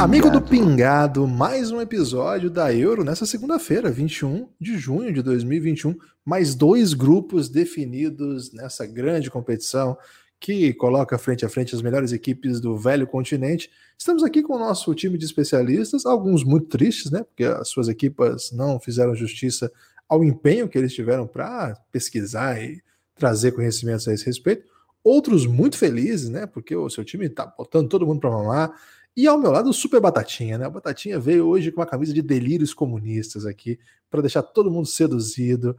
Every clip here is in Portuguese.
Amigo do Pingado, mais um episódio da Euro nessa segunda-feira, 21 de junho de 2021. Mais dois grupos definidos nessa grande competição que coloca frente a frente as melhores equipes do velho continente. Estamos aqui com o nosso time de especialistas, alguns muito tristes, né? Porque as suas equipas não fizeram justiça ao empenho que eles tiveram para pesquisar e trazer conhecimentos a esse respeito. Outros muito felizes, né? Porque o seu time está botando todo mundo para mamar e ao meu lado, o Super Batatinha, né? A Batatinha veio hoje com uma camisa de delírios comunistas aqui, para deixar todo mundo seduzido.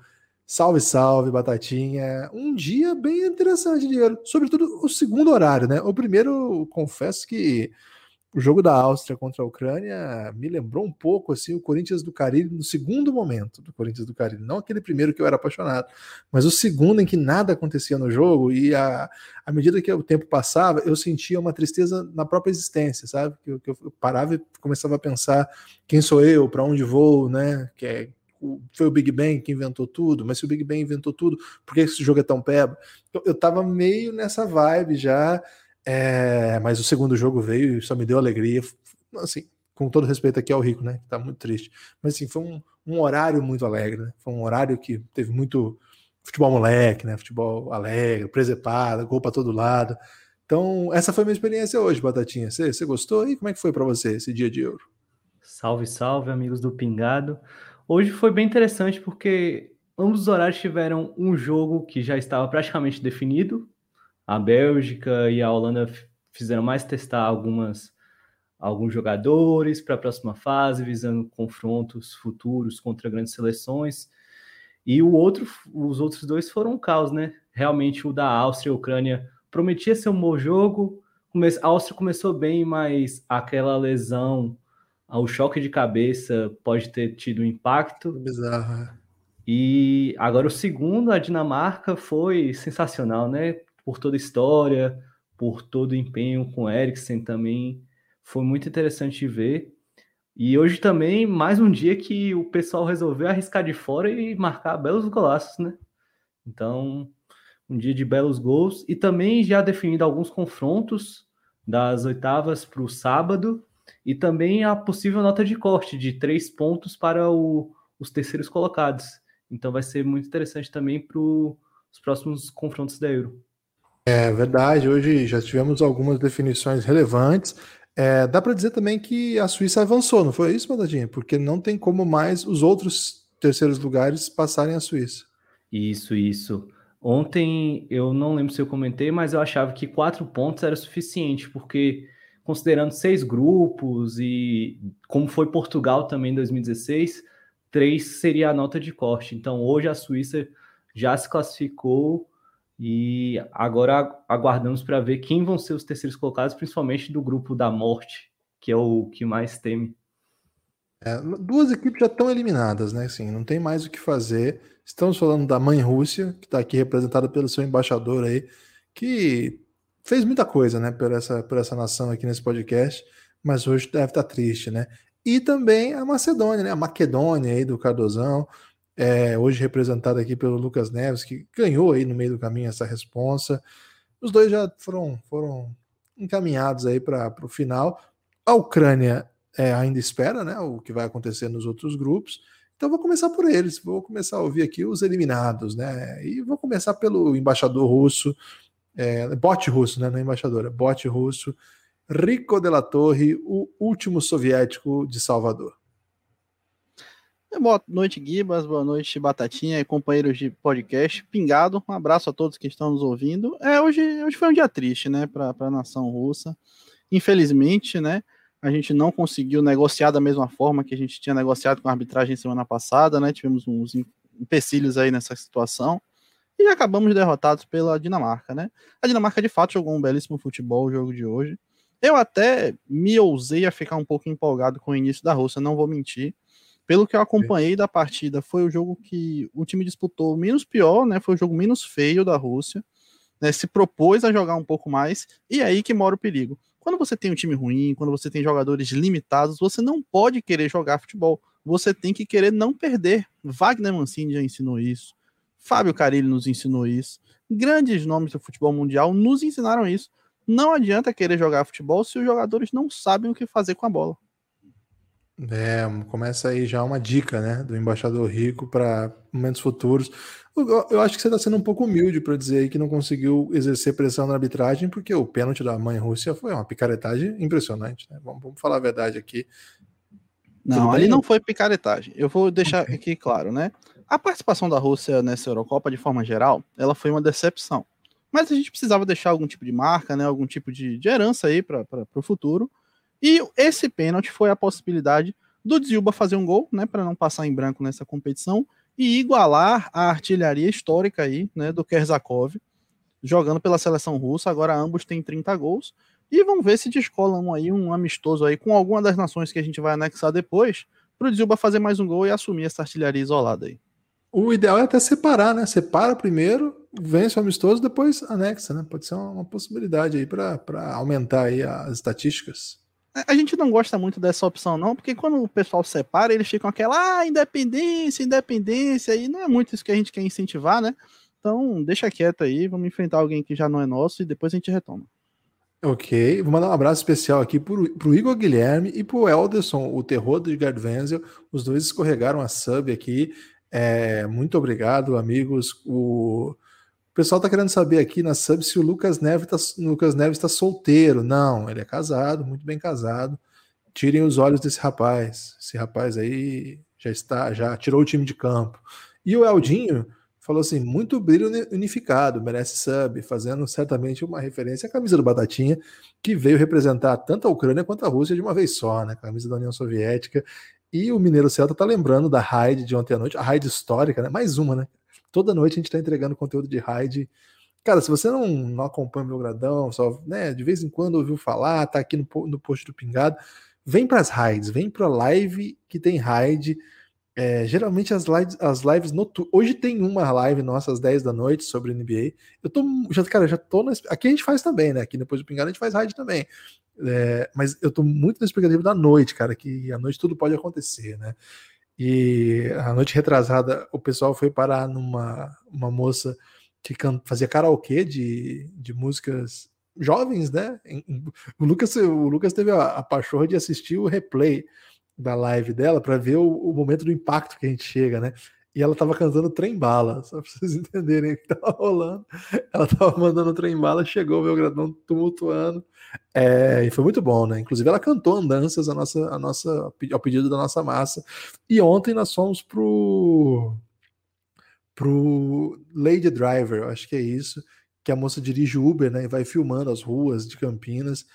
Salve, salve, Batatinha. Um dia bem interessante, dinheiro. Sobretudo o segundo horário, né? O primeiro, confesso que o jogo da Áustria contra a Ucrânia me lembrou um pouco assim o Corinthians do Caribe no segundo momento do Corinthians do Caribe, não aquele primeiro que eu era apaixonado, mas o segundo em que nada acontecia no jogo e a, à medida que o tempo passava, eu sentia uma tristeza na própria existência, sabe? Que eu, que eu parava e começava a pensar quem sou eu, para onde vou, né? Que é foi o Big Bang que inventou tudo, mas se o Big Bang inventou tudo, por que esse jogo é tão peba? Eu, eu tava meio nessa vibe já, é, mas o segundo jogo veio e só me deu alegria. Assim, com todo respeito aqui ao Rico, né? Que tá muito triste. Mas assim, foi um, um horário muito alegre, né? Foi um horário que teve muito futebol moleque, né? Futebol alegre, presepada, gol para todo lado. Então, essa foi minha experiência hoje, Batatinha. Você gostou? E como é que foi para você esse dia de Euro? Salve, salve, amigos do Pingado. Hoje foi bem interessante porque ambos os horários tiveram um jogo que já estava praticamente definido, a Bélgica e a Holanda fizeram mais testar algumas alguns jogadores para a próxima fase, visando confrontos futuros contra grandes seleções. E o outro, os outros dois foram um caos, né? Realmente o da Áustria e Ucrânia prometia ser um bom jogo. A Áustria começou bem, mas aquela lesão, o choque de cabeça pode ter tido um impacto. Bizarro. É. E agora o segundo, a Dinamarca, foi sensacional, né? por toda a história, por todo o empenho com o Eriksen também. Foi muito interessante ver. E hoje também, mais um dia que o pessoal resolveu arriscar de fora e marcar belos golaços, né? Então, um dia de belos gols. E também já definido alguns confrontos das oitavas para o sábado. E também a possível nota de corte de três pontos para o, os terceiros colocados. Então vai ser muito interessante também para os próximos confrontos da Euro. É verdade, hoje já tivemos algumas definições relevantes. É, dá para dizer também que a Suíça avançou, não foi isso, Badadinha? Porque não tem como mais os outros terceiros lugares passarem a Suíça. Isso, isso. Ontem eu não lembro se eu comentei, mas eu achava que quatro pontos era suficiente, porque considerando seis grupos e como foi Portugal também em 2016, três seria a nota de corte. Então hoje a Suíça já se classificou e agora aguardamos para ver quem vão ser os terceiros colocados, principalmente do grupo da morte, que é o que mais teme. É, duas equipes já estão eliminadas, né? Assim, não tem mais o que fazer. Estamos falando da mãe Rússia, que está aqui representada pelo seu embaixador aí, que fez muita coisa, né, por essa, por essa nação aqui nesse podcast, mas hoje deve estar tá triste, né? E também a Macedônia, né? A Maquedônia aí do Cardozão, é, hoje representado aqui pelo Lucas Neves, que ganhou aí no meio do caminho essa responsa. Os dois já foram, foram encaminhados aí para o final. A Ucrânia é, ainda espera né, o que vai acontecer nos outros grupos. Então vou começar por eles, vou começar a ouvir aqui os eliminados, né? E vou começar pelo embaixador russo, é, bote russo, né? Não é embaixador, é bote russo, Rico de la Torre, o último soviético de Salvador. Boa noite, Guibas. Boa noite, Batatinha e companheiros de podcast. Pingado, um abraço a todos que estão nos ouvindo. É, hoje, hoje foi um dia triste, né, para a nação russa. Infelizmente, né, a gente não conseguiu negociar da mesma forma que a gente tinha negociado com a arbitragem semana passada, né? Tivemos uns empecilhos aí nessa situação e acabamos derrotados pela Dinamarca, né? A Dinamarca de fato jogou um belíssimo futebol o jogo de hoje. Eu até me ousei a ficar um pouco empolgado com o início da Rússia, não vou mentir pelo que eu acompanhei da partida, foi o jogo que o time disputou menos pior, né? Foi o jogo menos feio da Rússia. Né, se propôs a jogar um pouco mais, e é aí que mora o perigo. Quando você tem um time ruim, quando você tem jogadores limitados, você não pode querer jogar futebol. Você tem que querer não perder. Wagner Mancini já ensinou isso. Fábio Carilli nos ensinou isso. Grandes nomes do futebol mundial nos ensinaram isso. Não adianta querer jogar futebol se os jogadores não sabem o que fazer com a bola. É, começa aí já uma dica, né, do embaixador Rico para momentos futuros. Eu, eu, acho que você está sendo um pouco humilde para dizer aí que não conseguiu exercer pressão na arbitragem, porque o pênalti da mãe Rússia foi uma picaretagem impressionante. Né? Vamos, vamos, falar a verdade aqui. Não, ali não foi picaretagem. Eu vou deixar aqui claro, né? A participação da Rússia nessa Eurocopa, de forma geral, ela foi uma decepção. Mas a gente precisava deixar algum tipo de marca, né? Algum tipo de, de herança aí para o futuro. E esse pênalti foi a possibilidade do Dzilba fazer um gol, né, para não passar em branco nessa competição e igualar a artilharia histórica aí, né, do Kerzakov, jogando pela seleção russa. Agora ambos têm 30 gols e vamos ver se descolam aí um amistoso aí com alguma das nações que a gente vai anexar depois, para o Dzilba fazer mais um gol e assumir essa artilharia isolada aí. O ideal é até separar, né? Separa primeiro, vence o amistoso, depois anexa, né? Pode ser uma, uma possibilidade aí para aumentar aí as estatísticas. A gente não gosta muito dessa opção, não, porque quando o pessoal separa, eles ficam aquela, ah, independência, independência, e não é muito isso que a gente quer incentivar, né? Então, deixa quieto aí, vamos enfrentar alguém que já não é nosso e depois a gente retoma. Ok, vou mandar um abraço especial aqui para o Igor Guilherme e para o Elderson, o terror do Edgar Wenzel. Os dois escorregaram a sub aqui. É, muito obrigado, amigos. O, o pessoal tá querendo saber aqui na sub se o Lucas Neves tá, Lucas Neves está solteiro. Não, ele é casado, muito bem casado. Tirem os olhos desse rapaz. Esse rapaz aí já está, já tirou o time de campo. E o Eldinho falou assim: muito brilho unificado, merece sub, fazendo certamente uma referência à camisa do Batatinha, que veio representar tanto a Ucrânia quanto a Rússia de uma vez só, né? Camisa da União Soviética. E o Mineiro Celta tá lembrando da raid de ontem à noite, a raid histórica, né? Mais uma, né? Toda noite a gente está entregando conteúdo de raid. Cara, se você não, não acompanha o gradão, só né, de vez em quando ouviu falar, tá aqui no, no post do Pingado, vem para as raids, vem para a live que tem raid. É, geralmente as lives, as lives noturnas. Hoje tem uma live nossa às 10 da noite sobre NBA. Eu tô. Já, cara, já tô na, Aqui a gente faz também, né? Aqui depois do Pingado a gente faz raid também. É, mas eu tô muito na expectativa da noite, cara, que à noite tudo pode acontecer, né? E a noite retrasada, o pessoal foi parar numa uma moça que fazia karaokê de, de músicas jovens, né? O Lucas, o Lucas teve a, a pachorra de assistir o replay da live dela para ver o, o, momento do impacto que a gente chega, né? E ela tava cantando trem bala, só para vocês entenderem o que tava rolando. Ela tava mandando trem bala, chegou o meu gradão tumultuando. É, e foi muito bom, né? Inclusive, ela cantou andanças a nossa, a nossa, ao pedido da nossa massa. E ontem nós fomos pro, pro Lady Driver, acho que é isso, que a moça dirige Uber, né? E vai filmando as ruas de Campinas.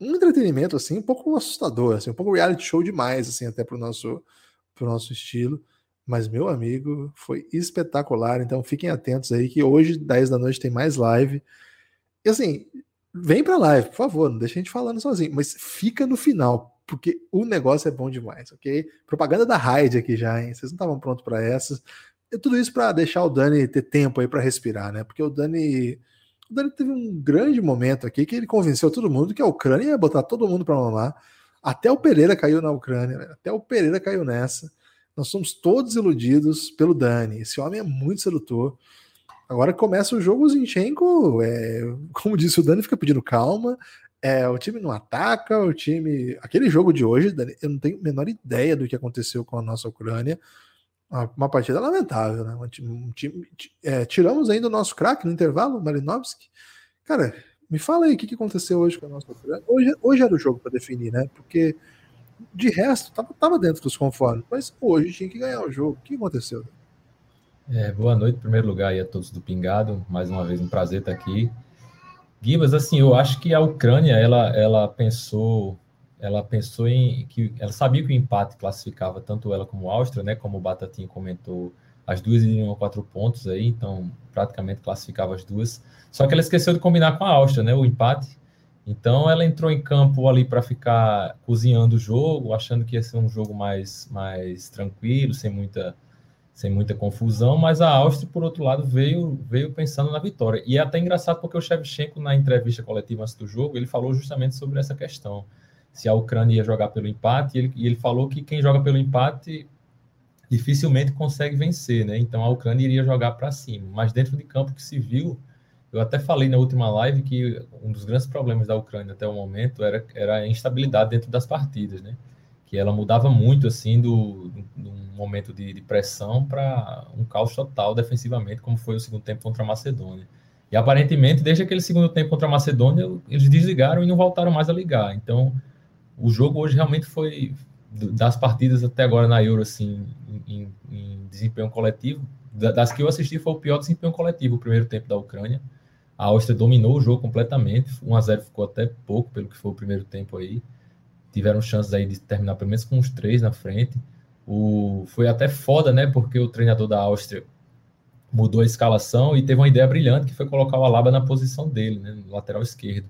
Um entretenimento, assim, um pouco assustador, assim, um pouco reality show demais, assim, até pro nosso, pro nosso estilo. Mas, meu amigo, foi espetacular. Então, fiquem atentos aí que hoje, 10 da noite, tem mais live. E assim, Vem pra live, por favor, não deixa a gente falando sozinho, mas fica no final, porque o negócio é bom demais, ok? Propaganda da Raid aqui já, hein? Vocês não estavam prontos para essas. E tudo isso para deixar o Dani ter tempo aí para respirar, né? Porque o Dani, o Dani teve um grande momento aqui que ele convenceu todo mundo que a Ucrânia ia botar todo mundo para mamar. Até o Pereira caiu na Ucrânia, até o Pereira caiu nessa. Nós somos todos iludidos pelo Dani. Esse homem é muito sedutor. Agora começa o jogo, o Zinchenko, é, como disse o Dani, fica pedindo calma. É, o time não ataca, o time. Aquele jogo de hoje, Dani, eu não tenho a menor ideia do que aconteceu com a nossa Ucrânia. Uma partida lamentável, né? Um time, é, tiramos ainda o nosso craque no intervalo, Marinovski. Cara, me fala aí o que, que aconteceu hoje com a nossa. Hoje, hoje era o jogo para definir, né? Porque de resto, tava, tava dentro dos conformes, mas hoje tinha que ganhar o jogo. O que aconteceu? É, boa noite, em primeiro lugar, aí a todos do Pingado. Mais uma vez, um prazer estar aqui. Gibas, assim, eu acho que a Ucrânia, ela, ela pensou, ela pensou em que ela sabia que o empate classificava tanto ela como a Áustria, né? Como o Batatinha comentou, as duas iriam a quatro pontos aí, então praticamente classificava as duas. Só que ela esqueceu de combinar com a Áustria, né? O empate. Então ela entrou em campo ali para ficar cozinhando o jogo, achando que ia ser um jogo mais, mais tranquilo, sem muita sem muita confusão, mas a Áustria, por outro lado, veio, veio pensando na vitória. E é até engraçado porque o Shevchenko, na entrevista coletiva antes do jogo, ele falou justamente sobre essa questão, se a Ucrânia ia jogar pelo empate, e ele, e ele falou que quem joga pelo empate dificilmente consegue vencer, né? Então a Ucrânia iria jogar para cima, mas dentro de campo que se viu, eu até falei na última live que um dos grandes problemas da Ucrânia até o momento era, era a instabilidade dentro das partidas, né? Que ela mudava muito, assim, do, do momento de, de pressão para um caos total defensivamente, como foi o segundo tempo contra a Macedônia. E aparentemente, desde aquele segundo tempo contra a Macedônia, eles desligaram e não voltaram mais a ligar. Então, o jogo hoje realmente foi das partidas até agora na Euro, assim, em, em desempenho coletivo, das que eu assisti foi o pior desempenho coletivo, o primeiro tempo da Ucrânia. A Áustria dominou o jogo completamente, 1 a 0 ficou até pouco pelo que foi o primeiro tempo aí. Tiveram chances aí de terminar pelo menos com uns três na frente. O, foi até foda, né? Porque o treinador da Áustria mudou a escalação e teve uma ideia brilhante que foi colocar o Alaba na posição dele, né, no lateral esquerdo.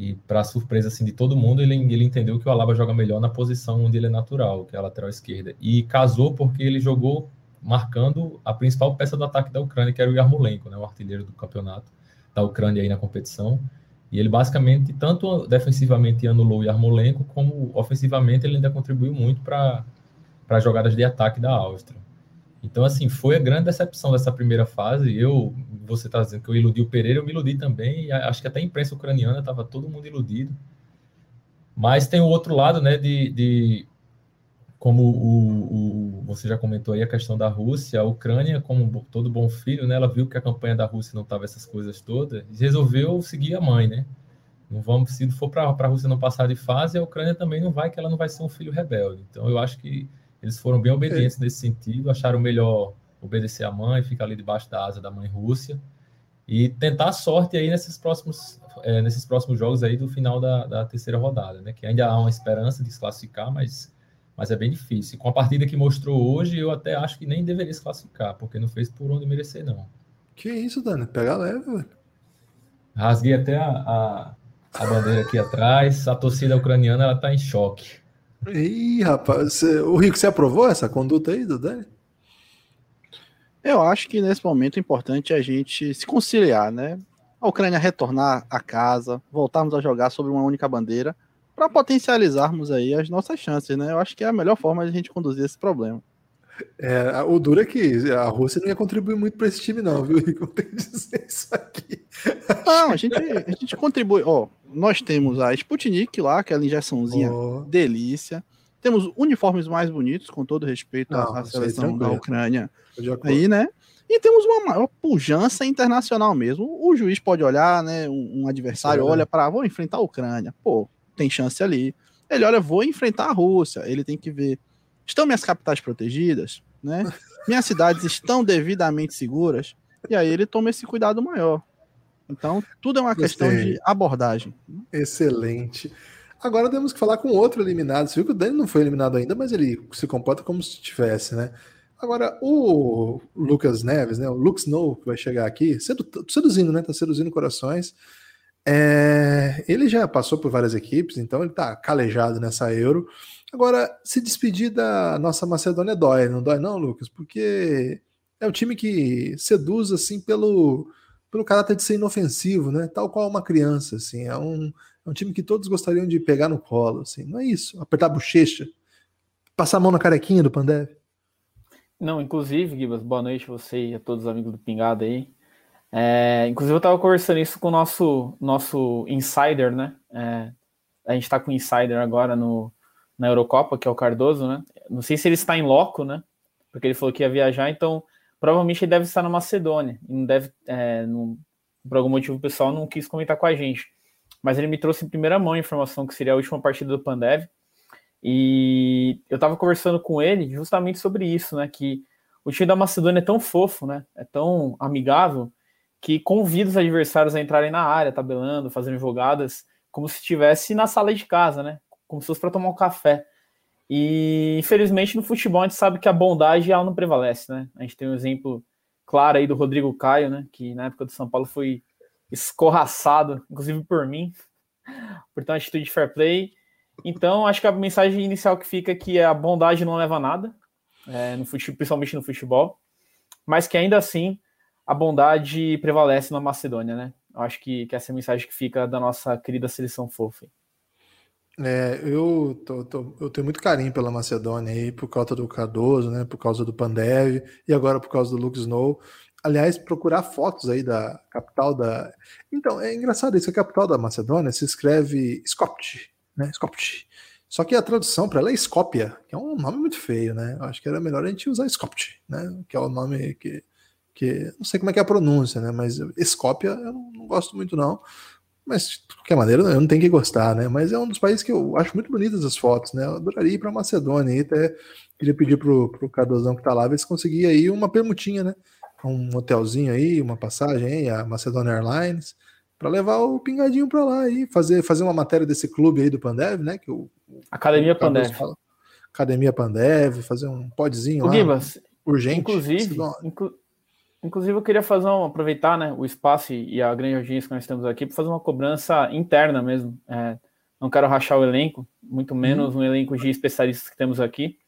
E para surpresa assim de todo mundo, ele, ele entendeu que o Alaba joga melhor na posição onde ele é natural, que é a lateral esquerda. E casou porque ele jogou marcando a principal peça do ataque da Ucrânia, que era o Yarmolenko, né, o artilheiro do campeonato da Ucrânia aí na competição. E ele basicamente, tanto defensivamente anulou o Yarmolenko, como ofensivamente ele ainda contribuiu muito para jogadas de ataque da Áustria. Então, assim, foi a grande decepção dessa primeira fase. Eu, você está dizendo que eu iludi o Pereira, eu me iludi também, e acho que até a imprensa ucraniana estava todo mundo iludido. Mas tem o outro lado, né, de, de como o, o, você já comentou aí a questão da Rússia, a Ucrânia, como todo bom filho, né, ela viu que a campanha da Rússia não estava essas coisas todas, e resolveu seguir a mãe, né? Não vamos, se for para a Rússia não passar de fase, a Ucrânia também não vai, que ela não vai ser um filho rebelde. Então, eu acho que eles foram bem obedientes é. nesse sentido, acharam melhor obedecer à mãe, ficar ali debaixo da asa da mãe Rússia e tentar a sorte aí nesses próximos, é, nesses próximos jogos aí do final da, da, terceira rodada, né? Que ainda há uma esperança de se classificar, mas, mas é bem difícil. com a partida que mostrou hoje, eu até acho que nem deveria se classificar, porque não fez por onde merecer, não. Que isso, Dani? Pega leve, velho. Rasguei até a, a, a bandeira aqui atrás. A torcida ucraniana ela tá em choque. Ih, rapaz, o Rico, você aprovou essa conduta aí do Dani? Eu acho que nesse momento é importante a gente se conciliar, né? A Ucrânia retornar a casa, voltarmos a jogar sobre uma única bandeira, para potencializarmos aí as nossas chances, né? Eu acho que é a melhor forma de a gente conduzir esse problema. É, o duro é que a Rússia não ia contribuir muito para esse time, não, viu, Rico? Tem que dizer isso aqui. Não, a gente, a gente contribui. Ó, nós temos a Sputnik lá, aquela injeçãozinha oh. delícia. Temos uniformes mais bonitos, com todo respeito Não, à seleção da Ucrânia. Aí, né? E temos uma maior pujança internacional mesmo. O juiz pode olhar, né? Um, um adversário olha para, vou enfrentar a Ucrânia. Pô, tem chance ali. Ele olha, vou enfrentar a Rússia. Ele tem que ver, estão minhas capitais protegidas, né? Minhas cidades estão devidamente seguras. E aí ele toma esse cuidado maior. Então, tudo é uma Gostei. questão de abordagem. Excelente. Agora temos que falar com outro eliminado. Você viu que o Dani não foi eliminado ainda, mas ele se comporta como se tivesse, né? Agora, o Lucas Neves, né? O Lux Snow, que vai chegar aqui, sedu seduzindo, né? Tá seduzindo corações. É... Ele já passou por várias equipes, então ele tá calejado nessa Euro. Agora, se despedir da nossa Macedônia dói, não dói não, Lucas? Porque é um time que seduz, assim, pelo pelo caráter de ser inofensivo, né? Tal qual uma criança, assim. É um, é um time que todos gostariam de pegar no colo, assim. Não é isso. Apertar a bochecha, passar a mão na carequinha do Pandev. Não, inclusive, Gibas, boa noite a você e a todos os amigos do Pingado aí. É, inclusive, eu estava conversando isso com o nosso, nosso insider, né? É, a gente está com o insider agora no, na Eurocopa, que é o Cardoso, né? Não sei se ele está em loco, né? Porque ele falou que ia viajar, então provavelmente ele deve estar na Macedônia. E não deve, é, não, por algum motivo o pessoal não quis comentar com a gente. Mas ele me trouxe em primeira mão a informação que seria a última partida do Pandev. E eu estava conversando com ele justamente sobre isso, né? Que o time da Macedônia é tão fofo, né? É tão amigável que convida os adversários a entrarem na área, tabelando, fazendo jogadas, como se estivesse na sala de casa, né? Como se fosse para tomar um café. E infelizmente no futebol a gente sabe que a bondade ela não prevalece, né? A gente tem um exemplo claro aí do Rodrigo Caio, né? Que na época do São Paulo foi escorraçado, inclusive por mim, por ter uma atitude de fair play. Então, acho que a mensagem inicial que fica é que a bondade não leva a nada. é, no futebol, principalmente no futebol, mas que ainda assim a bondade prevalece na Macedônia, né? Eu acho que, que essa é a mensagem que fica da nossa querida seleção fofa. É, eu, tô, tô, eu tenho muito carinho pela Macedônia aí, por causa do Cardoso, né? Por causa do Pandev e agora por causa do Luke Snow. Aliás, procurar fotos aí da capital da. Então, é engraçado isso, a capital da Macedônia se escreve Skopje, né? Skopje. Só que a tradução para ela é Skopje, que é um nome muito feio, né? Eu acho que era melhor a gente usar Skopje, né? Que é o nome que, que não sei como é que é a pronúncia, né? Mas Skopje eu não, não gosto muito não. Mas, de qualquer maneira, eu não tenho que gostar, né? Mas é um dos países que eu acho muito bonitas as fotos, né? Eu adoraria ir para Macedônia e até queria pedir pro, pro Cardozão que tá lá ver se conseguia aí uma permutinha, né? Um hotelzinho aí, uma passagem aí, a Macedônia Airlines, para levar o pingadinho para lá e fazer, fazer uma matéria desse clube aí do Pandev, né? Que o, Academia o Pandev. Fala. Academia Pandev, fazer um podzinho o lá. Gibas, urgente. Inclusive, inclu Inclusive, eu queria fazer um, aproveitar né, o espaço e a grande audiência que nós temos aqui para fazer uma cobrança interna mesmo. É, não quero rachar o elenco, muito menos uhum. um elenco de especialistas que temos aqui.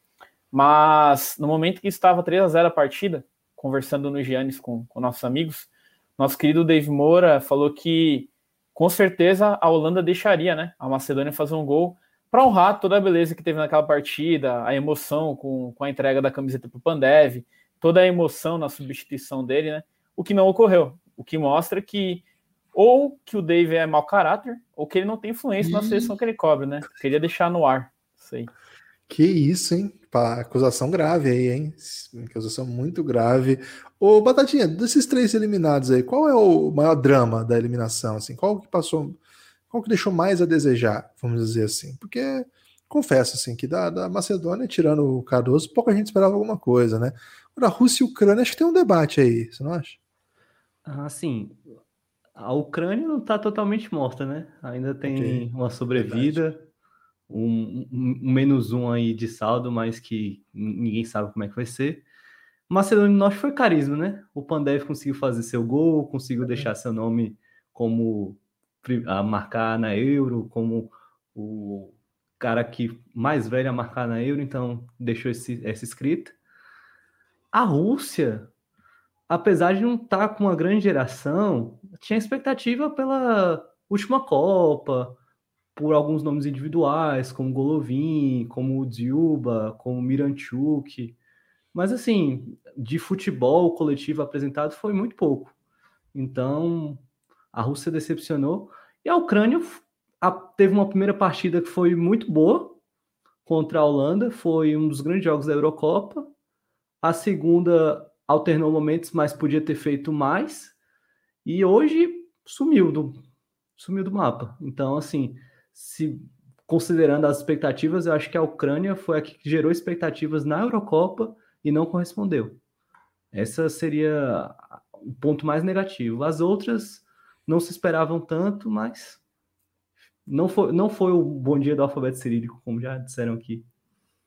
Mas no momento que estava 3 a 0 a partida, conversando no Giannis com, com nossos amigos, nosso querido Dave Moura falou que com certeza a Holanda deixaria né, a Macedônia fazer um gol para honrar toda a beleza que teve naquela partida, a emoção com, com a entrega da camiseta para o Pandev toda a emoção na substituição dele, né? O que não ocorreu. O que mostra que ou que o Dave é mau caráter, ou que ele não tem influência na seleção que ele cobre, né? Queria deixar no ar. Isso aí. Que isso, hein? Pá, acusação grave aí, hein? Acusação muito grave. Ô, Batatinha, desses três eliminados aí, qual é o maior drama da eliminação? Assim, qual que passou, qual que deixou mais a desejar, vamos dizer assim? Porque confesso assim que da, da Macedônia, tirando o Cardoso, pouca gente esperava alguma coisa, né? Agora, Rússia e Ucrânia, acho que tem um debate aí, você não acha? Ah, sim. A Ucrânia não está totalmente morta, né? Ainda tem okay. uma sobrevida, um, um, um, menos um aí de saldo, mas que ninguém sabe como é que vai ser. Macedônia do Norte foi carisma, né? O Pandev conseguiu fazer seu gol, conseguiu deixar seu nome como a marcar na Euro, como o cara que mais velho a marcar na Euro, então deixou esse, essa escrita. A Rússia, apesar de não estar tá com uma grande geração, tinha expectativa pela última Copa, por alguns nomes individuais, como Golovin, como Dziuba, como Miranchuk. Mas, assim, de futebol coletivo apresentado foi muito pouco. Então, a Rússia decepcionou. E a Ucrânia teve uma primeira partida que foi muito boa contra a Holanda, foi um dos grandes jogos da Eurocopa. A segunda alternou momentos, mas podia ter feito mais. E hoje sumiu do, sumiu do mapa. Então, assim, se considerando as expectativas, eu acho que a Ucrânia foi a que gerou expectativas na Eurocopa e não correspondeu. Essa seria o ponto mais negativo. As outras não se esperavam tanto, mas não foi, não foi o bom dia do alfabeto cirílico, como já disseram aqui.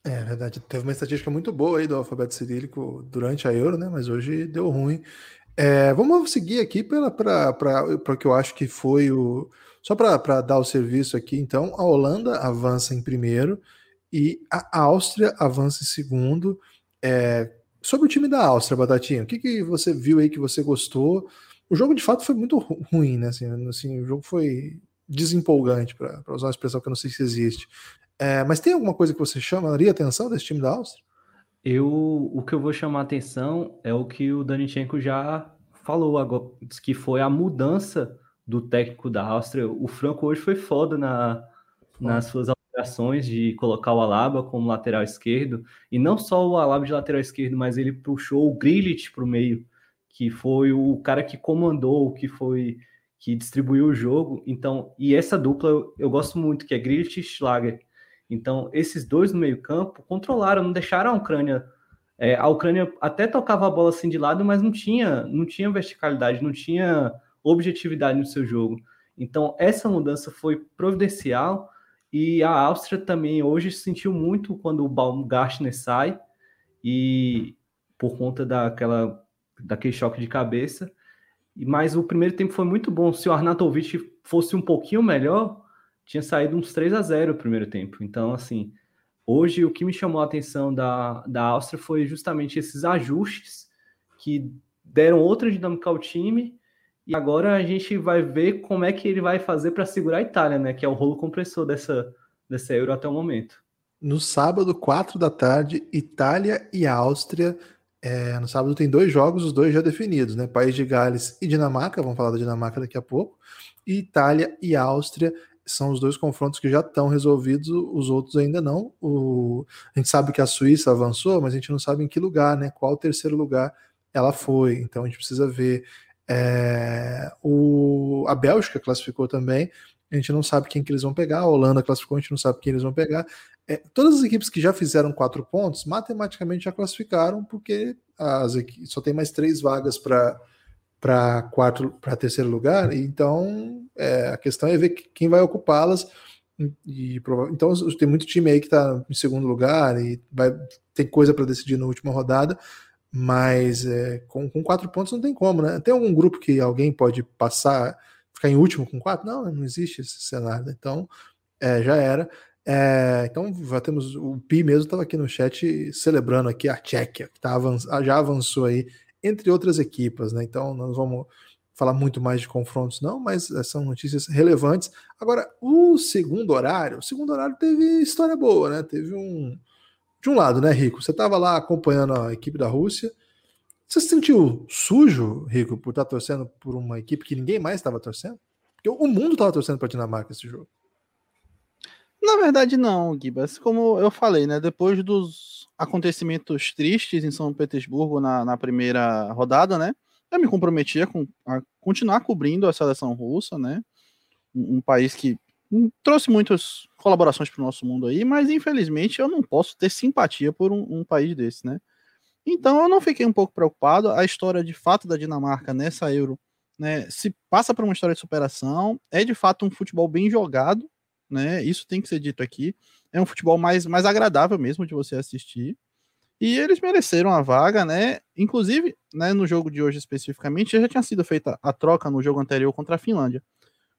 É verdade, teve uma estatística muito boa aí do alfabeto cirílico durante a Euro, né? Mas hoje deu ruim. É, vamos seguir aqui para o que eu acho que foi o. Só para dar o serviço aqui, então, a Holanda avança em primeiro e a Áustria avança em segundo. É, sobre o time da Áustria, Batatinha, o que, que você viu aí que você gostou? O jogo de fato foi muito ruim, né? Assim, assim o jogo foi desempolgante, para usar uma expressão que eu não sei se existe. É, mas tem alguma coisa que você chamaria a atenção desse time da Áustria? Eu, o que eu vou chamar a atenção é o que o Danichenko já falou agora, que foi a mudança do técnico da Áustria. O Franco hoje foi foda na, nas suas alterações de colocar o Alaba como lateral esquerdo, e não só o Alaba de lateral esquerdo, mas ele puxou o Grilich para o meio, que foi o cara que comandou, que foi que distribuiu o jogo. Então, e essa dupla eu, eu gosto muito, que é Grilich e Schlager. Então, esses dois no meio-campo controlaram, não deixaram a Ucrânia. É, a Ucrânia até tocava a bola assim de lado, mas não tinha, não tinha verticalidade, não tinha objetividade no seu jogo. Então, essa mudança foi providencial e a Áustria também hoje sentiu muito quando o Baumgartner sai e por conta daquela, daquele choque de cabeça. Mas o primeiro tempo foi muito bom. Se o Arnautovic fosse um pouquinho melhor, tinha saído uns 3 a 0 o primeiro tempo. Então, assim, Hoje, o que me chamou a atenção da, da Áustria foi justamente esses ajustes que deram outra dinâmica ao time. E agora a gente vai ver como é que ele vai fazer para segurar a Itália, né? Que é o rolo compressor dessa, dessa Euro até o momento. No sábado, 4 da tarde, Itália e Áustria. É, no sábado tem dois jogos, os dois já definidos, né? País de Gales e Dinamarca, vamos falar da Dinamarca daqui a pouco. E Itália e Áustria são os dois confrontos que já estão resolvidos, os outros ainda não. O, a gente sabe que a Suíça avançou, mas a gente não sabe em que lugar, né? Qual terceiro lugar ela foi. Então a gente precisa ver. É, o, a Bélgica classificou também. A gente não sabe quem que eles vão pegar. A Holanda classificou, a gente não sabe quem eles vão pegar. É, todas as equipes que já fizeram quatro pontos, matematicamente já classificaram, porque as só tem mais três vagas para para quarto, para terceiro lugar. Então, é, a questão é ver quem vai ocupá-las. E, então, tem muito time aí que está em segundo lugar e vai ter coisa para decidir na última rodada, mas é, com, com, quatro pontos não tem como, né? Tem algum grupo que alguém pode passar, ficar em último com quatro? Não, não existe esse cenário. Então, é, já era. É, então, já temos o Pi mesmo estava aqui no chat celebrando aqui a Tchequia, que tá avanç, já avançou aí entre outras equipas, né? Então, nós vamos falar muito mais de confrontos, não, mas eh, são notícias relevantes. Agora, o segundo horário, o segundo horário teve história boa, né? Teve um. De um lado, né, Rico? Você estava lá acompanhando a equipe da Rússia. Você se sentiu sujo, Rico, por estar tá torcendo por uma equipe que ninguém mais estava torcendo? Porque o mundo estava torcendo para a Dinamarca esse jogo. Na verdade, não, Gibas. Como eu falei, né? Depois dos acontecimentos tristes em São Petersburgo na, na primeira rodada, né? Eu me comprometi a, a, continuar cobrindo a seleção russa, né? Um, um país que trouxe muitas colaborações para o nosso mundo aí, mas infelizmente eu não posso ter simpatia por um, um, país desse, né? Então eu não fiquei um pouco preocupado. A história de fato da Dinamarca nessa Euro, né? Se passa por uma história de superação, é de fato um futebol bem jogado, né? Isso tem que ser dito aqui. É um futebol mais, mais agradável mesmo de você assistir. E eles mereceram a vaga, né? Inclusive, né, no jogo de hoje especificamente, já tinha sido feita a troca no jogo anterior contra a Finlândia.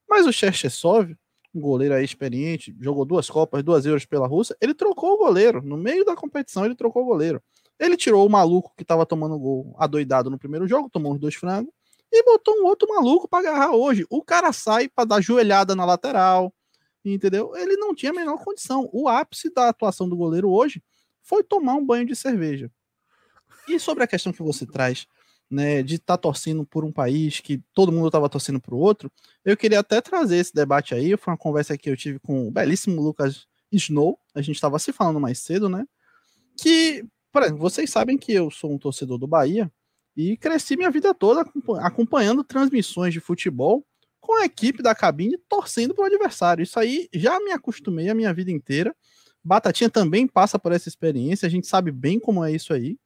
Mas o Cherchesov, um goleiro aí experiente, jogou duas Copas, duas Euros pela Rússia, ele trocou o goleiro. No meio da competição, ele trocou o goleiro. Ele tirou o maluco que estava tomando gol adoidado no primeiro jogo, tomou os dois frangos, e botou um outro maluco para agarrar hoje. O cara sai para dar joelhada na lateral, entendeu? Ele não tinha a menor condição. O ápice da atuação do goleiro hoje foi tomar um banho de cerveja. E sobre a questão que você traz, né, de estar tá torcendo por um país que todo mundo estava torcendo para o outro, eu queria até trazer esse debate aí. Foi uma conversa que eu tive com o belíssimo Lucas Snow. A gente estava se falando mais cedo, né? Que, por exemplo, vocês sabem que eu sou um torcedor do Bahia e cresci minha vida toda acompanhando transmissões de futebol com a equipe da cabine torcendo para o adversário. Isso aí já me acostumei a minha vida inteira. Batatinha também passa por essa experiência, a gente sabe bem como é isso aí.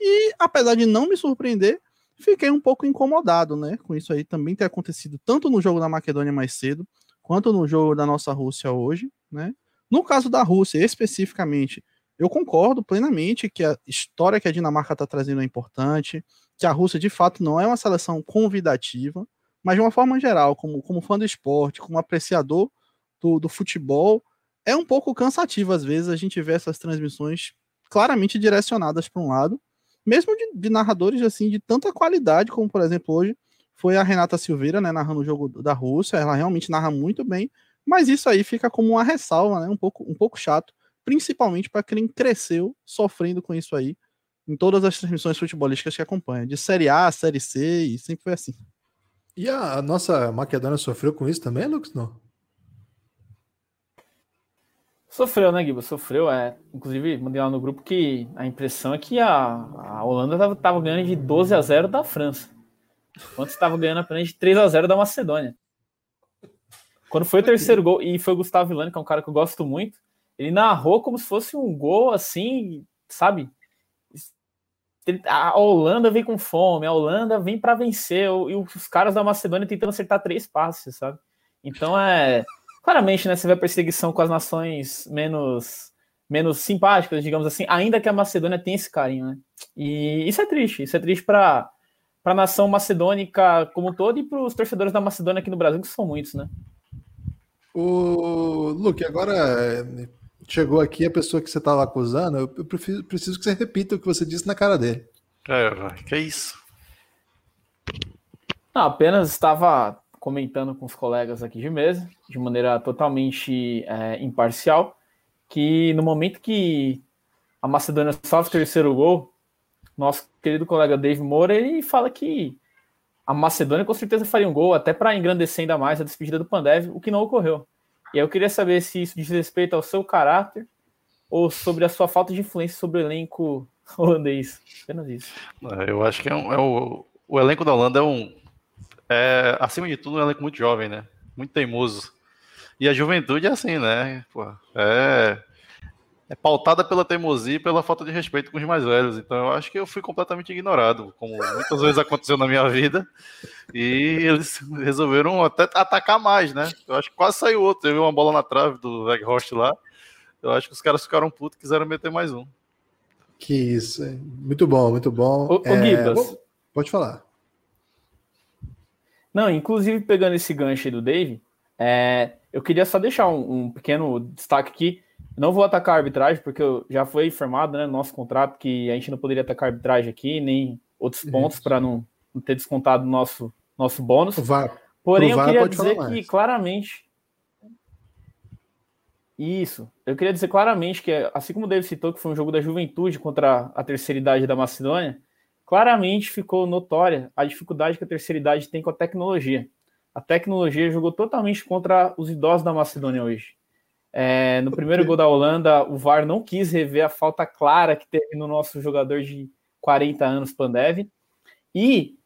E apesar de não me surpreender, fiquei um pouco incomodado, né, com isso aí também ter acontecido tanto no jogo da Macedônia mais cedo, quanto no jogo da nossa Rússia hoje, né? No caso da Rússia especificamente, eu concordo plenamente que a história que a Dinamarca está trazendo é importante, que a Rússia de fato não é uma seleção convidativa, mas de uma forma geral, como, como fã do esporte, como apreciador do, do futebol, é um pouco cansativo às vezes a gente ver essas transmissões claramente direcionadas para um lado, mesmo de, de, narradores assim de tanta qualidade, como por exemplo hoje foi a Renata Silveira, né, narrando o jogo da Rússia, ela realmente narra muito bem, mas isso aí fica como uma ressalva, né, um pouco, um pouco chato, principalmente para quem cresceu sofrendo com isso aí em todas as transmissões futebolísticas que acompanha, de Série A, Série C, e sempre foi assim. E a nossa Maquedônia sofreu com isso também, Lucas? Não? Sofreu, né, Guiba? Sofreu. É. Inclusive, mandei lá no grupo que a impressão é que a, a Holanda estava tava ganhando de 12 a 0 da França. Enquanto estava ganhando apenas de 3 a 0 da Macedônia. Quando foi o terceiro gol, e foi o Gustavo Villani, que é um cara que eu gosto muito, ele narrou como se fosse um gol assim, sabe? A Holanda vem com fome, a Holanda vem para vencer, e os caras da Macedônia tentando acertar três passes, sabe? Então é. Claramente, né? Você vê a perseguição com as nações menos, menos simpáticas, digamos assim, ainda que a Macedônia tenha esse carinho, né? E isso é triste, isso é triste para a nação macedônica como um todo e para os torcedores da Macedônia aqui no Brasil, que são muitos, né? O Luke, agora chegou aqui a pessoa que você estava acusando, eu preciso, preciso que você repita o que você disse na cara dele. É, que é isso? Não, apenas estava comentando com os colegas aqui de mesa, de maneira totalmente é, imparcial, que no momento que a Macedônia sofre o terceiro gol, nosso querido colega Dave Moura, ele fala que a Macedônia com certeza faria um gol, até para engrandecer ainda mais a despedida do Pandev, o que não ocorreu. E eu queria saber se isso diz respeito ao seu caráter ou sobre a sua falta de influência sobre o elenco holandês. Apenas isso. É, eu acho que é, um, é o, o elenco da Holanda é um. É, acima de tudo, um elenco muito jovem, né? Muito teimoso. E a juventude é assim, né? Pô, é, é pautada pela teimosia e pela falta de respeito com os mais velhos. Então eu acho que eu fui completamente ignorado, como muitas vezes aconteceu na minha vida. E eles resolveram até atacar mais, né? Eu acho que quase saiu outro. Teve uma bola na trave do Weghorst lá. Eu acho que os caras ficaram putos e quiseram meter mais um. Que isso, hein? muito bom, muito bom. O, é... Gibas, pode falar. Não, inclusive pegando esse gancho aí do Dave, é, eu queria só deixar um, um pequeno destaque aqui não vou atacar a arbitragem, porque já foi informado né, no nosso contrato que a gente não poderia atacar a arbitragem aqui, nem outros pontos para não, não, ter descontado o nosso, nosso bônus. VAR, Porém, eu queria dizer que claramente. Isso. Eu queria dizer claramente que, assim como o David citou, que foi um jogo da juventude contra a terceira idade da Macedônia, claramente ficou notória a dificuldade que a terceira idade tem com a tecnologia. A tecnologia jogou totalmente contra os idosos da Macedônia hoje. É, no primeiro gol da Holanda, o VAR não quis rever a falta clara que teve no nosso jogador de 40 anos, Pandev, e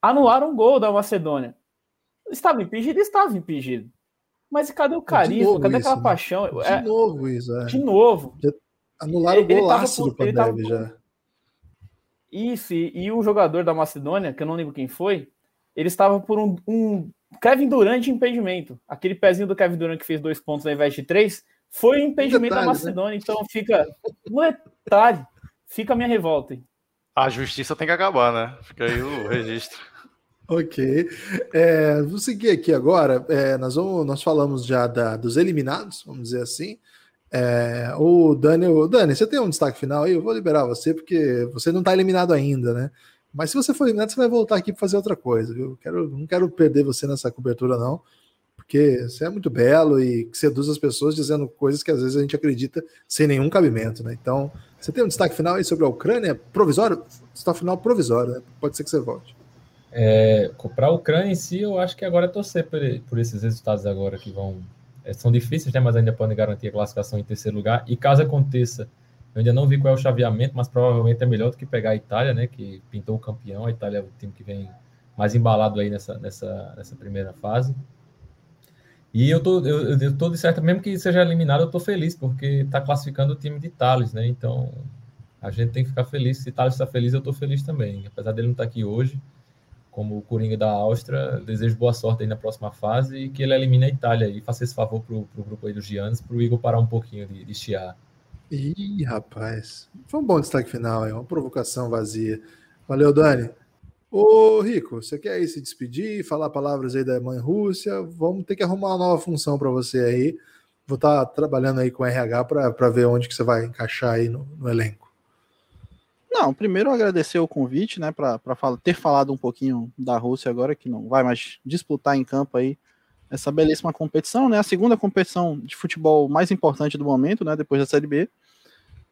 anularam o gol da Macedônia. Estava impedido? Estava impedido. Mas cadê o carisma? Cadê isso, aquela né? paixão? De é, novo isso. É. De novo. Anularam o golaço do Pandev tava... já. Isso, e, e, o jogador da Macedônia, que eu não lembro quem foi, ele estava por um, um Kevin Durant de impedimento. Aquele pezinho do Kevin Durant que fez dois pontos ao invés de três foi o impedimento detalhe, da né? Macedônia. Né? Então fica. No detalhe, fica a minha revolta. A justiça tem que acabar, né? Fica aí o registro. ok. É, vou seguir aqui agora. É, nós, vamos, nós falamos já da, dos eliminados, vamos dizer assim. É, o Dani, o Dani, você tem um destaque final aí? Eu vou liberar você, porque você não está eliminado ainda, né? Mas se você for eliminado, você vai voltar aqui para fazer outra coisa, viu? Quero, não quero perder você nessa cobertura, não, porque você é muito belo e seduz as pessoas dizendo coisas que às vezes a gente acredita sem nenhum cabimento, né? Então, você tem um destaque final aí sobre a Ucrânia? Provisório? Destaque final provisório, né? Pode ser que você volte. É, para a Ucrânia em si, eu acho que agora é torcer por, por esses resultados agora que vão. É, são difíceis, né? Mas ainda podem garantir a classificação em terceiro lugar. E caso aconteça eu ainda não vi qual é o chaveamento, mas provavelmente é melhor do que pegar a Itália, né? Que pintou o campeão. A Itália é o time que vem mais embalado aí nessa, nessa, nessa primeira fase. E eu tô, eu, eu tô de certo, mesmo que seja eliminado, eu tô feliz, porque está classificando o time de Thales, né? Então a gente tem que ficar feliz. Se Thales está feliz, eu tô feliz também. Apesar dele não estar tá aqui hoje, como o Coringa da Áustria, desejo boa sorte aí na próxima fase e que ele elimine a Itália e faça esse favor pro, pro grupo aí dos Giannis, pro Igor parar um pouquinho de, de chiar. Ih, rapaz. Foi um bom destaque final, é uma provocação vazia. Valeu, Dani. Ô, Rico, você quer aí se despedir, falar palavras aí da mãe Rússia? Vamos ter que arrumar uma nova função para você aí. Vou estar tá trabalhando aí com RH para ver onde que você vai encaixar aí no, no elenco. Não, primeiro agradecer o convite, né, para ter falado um pouquinho da Rússia agora, que não vai mais disputar em campo aí essa belíssima competição, né? A segunda competição de futebol mais importante do momento, né? Depois da Série B.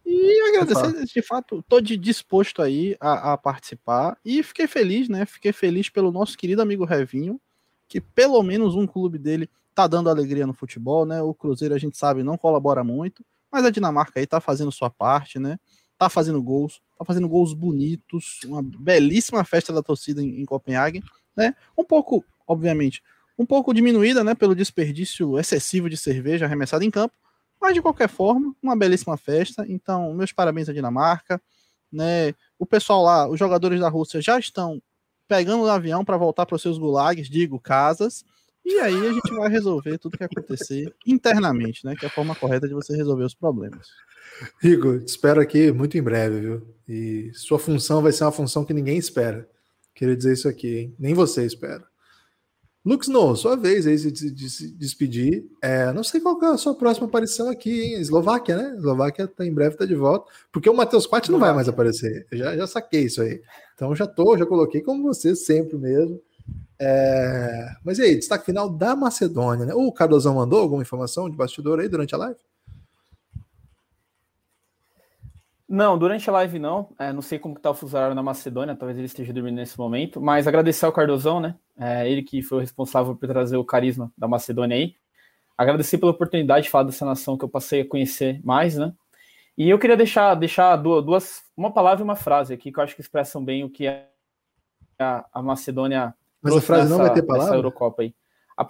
E agradecer, de fato, estou disposto aí a, a, participar e fiquei feliz, né? Fiquei feliz pelo nosso querido amigo Revinho, que pelo menos um clube dele tá dando alegria no futebol, né? O Cruzeiro a gente sabe não colabora muito, mas a Dinamarca aí tá fazendo sua parte, né? Tá fazendo gols, tá fazendo gols bonitos, uma belíssima festa da torcida em, em Copenhague, né? Um pouco, obviamente, um pouco diminuída, né, pelo desperdício excessivo de cerveja arremessada em campo, mas de qualquer forma, uma belíssima festa. Então, meus parabéns à Dinamarca, né? O pessoal lá, os jogadores da Rússia já estão pegando o avião para voltar para os seus gulags, digo, casas. E aí a gente vai resolver tudo que acontecer internamente, né? Que é a forma correta de você resolver os problemas. Rigo, te espero aqui muito em breve, viu? E sua função vai ser uma função que ninguém espera. Queria dizer isso aqui, hein? Nem você espera. Lux No, sua vez aí de se despedir. É, não sei qual é a sua próxima aparição aqui, hein? Eslováquia, né? Eslováquia tá, em breve tá de volta, porque o Matheus Quat não vai mais aparecer. Eu já, já saquei isso aí. Então já tô, já coloquei como você sempre mesmo. É... Mas e aí, destaque final da Macedônia, né? O Cardozão mandou alguma informação de bastidor aí durante a live? Não, durante a live não. É, não sei como está o fuso horário na Macedônia, talvez ele esteja dormindo nesse momento. Mas agradecer ao Cardozão, né? É, ele que foi o responsável por trazer o carisma da Macedônia aí. Agradecer pela oportunidade de falar dessa nação que eu passei a conhecer mais, né? E eu queria deixar, deixar duas, uma palavra e uma frase aqui que eu acho que expressam bem o que é a, a Macedônia. Mas a frase nessa, não vai ter palavra? Eurocopa aí. A,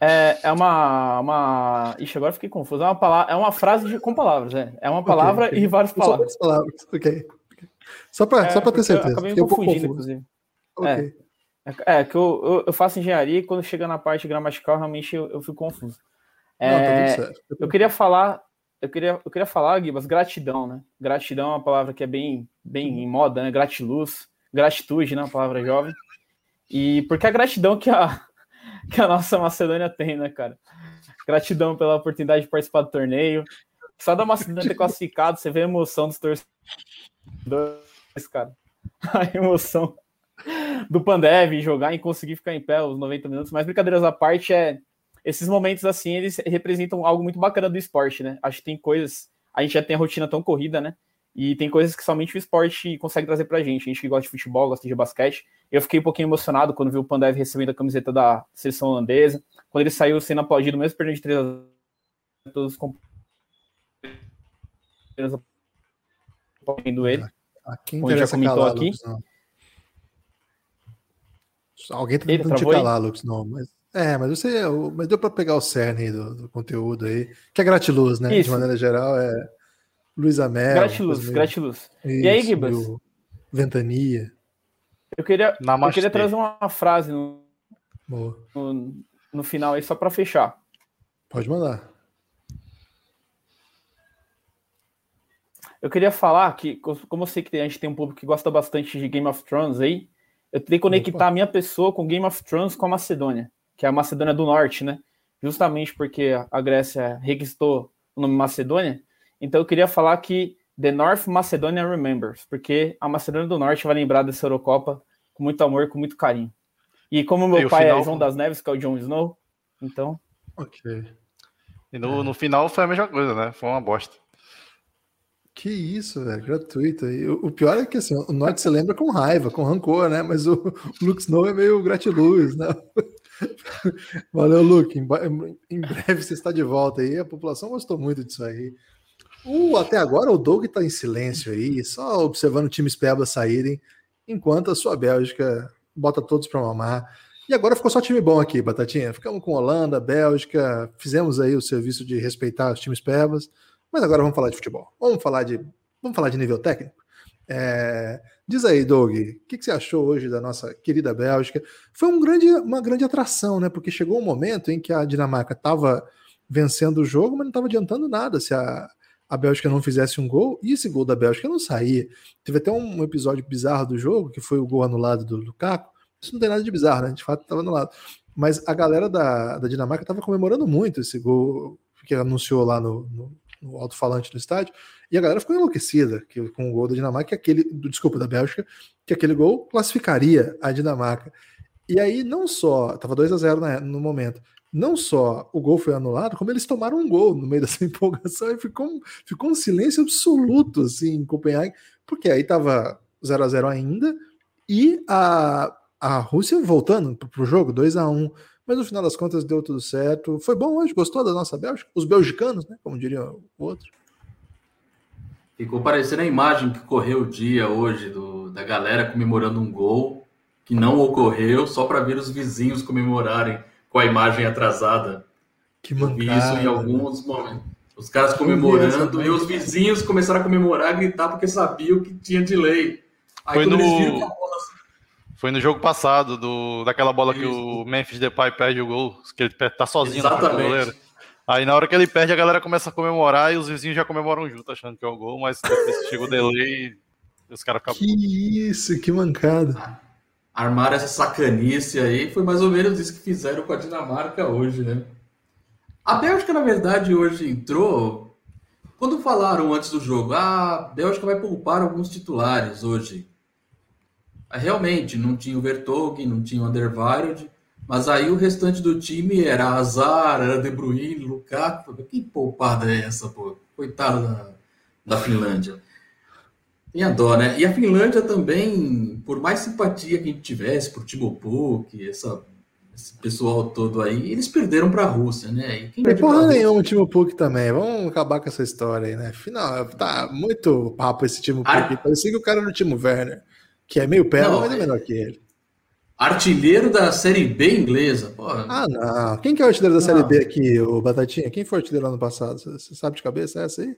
é, é uma, uma. Ixi, agora fiquei confuso. É uma, palavra, é uma frase de, com palavras, é. É uma palavra okay, okay. e várias palavras. Só palavras, ok. Só para é, só ter certeza. Acabei me confundindo, inclusive. Okay. É, é, que eu, eu, eu, faço engenharia e quando chega na parte gramatical, realmente eu, eu fico confuso. É, Não, tá eu queria falar, eu queria, eu queria falar, Gibas, gratidão, né? Gratidão é uma palavra que é bem, bem em moda, né? Gratiluz, gratitude, né? Uma palavra jovem. E porque a gratidão que a, que a nossa Macedônia tem, né, cara? Gratidão pela oportunidade de participar do torneio. Só da Macedônia ter classificado, você vê a emoção dos torcedores, cara. A emoção do Pandev jogar e conseguir ficar em pé os 90 minutos. Mas brincadeiras à parte, é esses momentos assim, eles representam algo muito bacana do esporte, né? Acho que tem coisas. A gente já tem a rotina tão corrida, né? E tem coisas que somente o esporte consegue trazer pra gente. A gente que gosta de futebol, gosta de basquete. Eu fiquei um pouquinho emocionado quando vi o Pandev recebendo a camiseta da seleção holandesa. Quando ele saiu sendo aplaudido, mesmo perdendo de 3 a todos os companheiros aplaudindo ele. A quem já comentou calar, aqui. Alguém tá tentando te calar, Lux, não, mas é, mas você, mas deu para pegar o cerne do, do, conteúdo aí, que é gratiluz, né? Isso. De maneira geral, é Luiz Amel. Gratiluz, gratiluz. e aí, Gibas? Ventania. Eu queria, eu queria trazer uma frase no, no, no final aí, só para fechar. Pode mandar. Eu queria falar que, como eu sei que a gente tem um público que gosta bastante de Game of Thrones aí, eu tenho que conectar Opa. a minha pessoa com Game of Thrones com a Macedônia, que é a Macedônia do Norte, né? Justamente porque a Grécia requistou o nome Macedônia, então eu queria falar que The North Macedonia Remembers, porque a Macedônia do Norte vai lembrar dessa Eurocopa com muito amor, com muito carinho. E como meu e pai é final... é João das Neves, que é o Jon Snow, então. Ok. E no, no final foi a mesma coisa, né? Foi uma bosta. Que isso, velho, gratuito. E o, o pior é que assim, o Norte se lembra com raiva, com rancor, né? Mas o, o Luke Snow é meio gratiluz, né? Valeu, Luke. Em, em breve você está de volta aí. A população gostou muito disso aí. Uh, até agora o Doug está em silêncio aí, só observando times pebas saírem, enquanto a sua Bélgica bota todos para mamar. E agora ficou só time bom aqui, Batatinha. Ficamos com Holanda, Bélgica, fizemos aí o serviço de respeitar os times pebas, mas agora vamos falar de futebol. Vamos falar de, vamos falar de nível técnico. É, diz aí, Doug, o que, que, você achou hoje da nossa querida Bélgica? Foi um grande, uma grande atração, né? Porque chegou um momento em que a Dinamarca estava vencendo o jogo, mas não estava adiantando nada se a, a Bélgica não fizesse um gol, e esse gol da Bélgica não saía. Teve até um episódio bizarro do jogo, que foi o gol anulado do Lukaku. Isso não tem nada de bizarro, né? De fato, estava anulado. Mas a galera da, da Dinamarca estava comemorando muito esse gol que anunciou lá no, no, no alto-falante do estádio, e a galera ficou enlouquecida que, com o gol da Dinamarca, que aquele, do, desculpa, da Bélgica, que aquele gol classificaria a Dinamarca. E aí, não só, estava 2 a 0 no momento, não só o gol foi anulado, como eles tomaram um gol no meio dessa empolgação e ficou, ficou um silêncio absoluto assim, em Copenhague, porque aí estava 0 a 0 ainda e a, a Rússia voltando para o jogo, 2 a 1 mas no final das contas deu tudo certo. Foi bom hoje, gostou da nossa Bélgica? Os belgicanos, né? Como diria o outro. Ficou parecendo a imagem que correu o dia hoje do, da galera comemorando um gol que não ocorreu, só para ver os vizinhos comemorarem com a imagem atrasada. Que mancada. Isso em alguns momentos. Os caras comemorando e os vizinhos começaram a comemorar, a gritar porque sabiam que tinha delay. Aí Foi no... Bola... Foi no jogo passado, do, daquela bola Isso. que o Memphis Depay perde o gol, que ele tá sozinho Exatamente. no goleiro. Aí na hora que ele perde, a galera começa a comemorar e os vizinhos já comemoram junto, achando que é o gol, mas chega o delay e os caras ficam. Que isso, que mancada. Armaram essa sacanice aí. Foi mais ou menos isso que fizeram com a Dinamarca hoje, né? A Bélgica, na verdade, hoje entrou. Quando falaram antes do jogo, ah, a Bélgica vai poupar alguns titulares hoje. Realmente, não tinha o Vertonghen, não tinha o Anderweireld, mas aí o restante do time era Azar, era De Bruyne, Lukaku. Que poupada é essa, pô? Coitado da, da Finlândia. Tem a dó, né? E a Finlândia também, por mais simpatia que a gente tivesse por Timo Puk, essa esse pessoal todo aí, eles perderam para a Rússia, né? E quem Tem porra nenhuma o Timo Puk também. Vamos acabar com essa história aí, né? Final, tá muito papo esse Timo Puk. Ar... Parecia que o cara do Timo Werner, que é meio pé, mas é menor que ele. Artilheiro da Série B inglesa. Porra. Ah, não. Quem que é o artilheiro da Série B aqui, o Batatinha? Quem foi artilheiro ano passado? Você sabe de cabeça essa aí?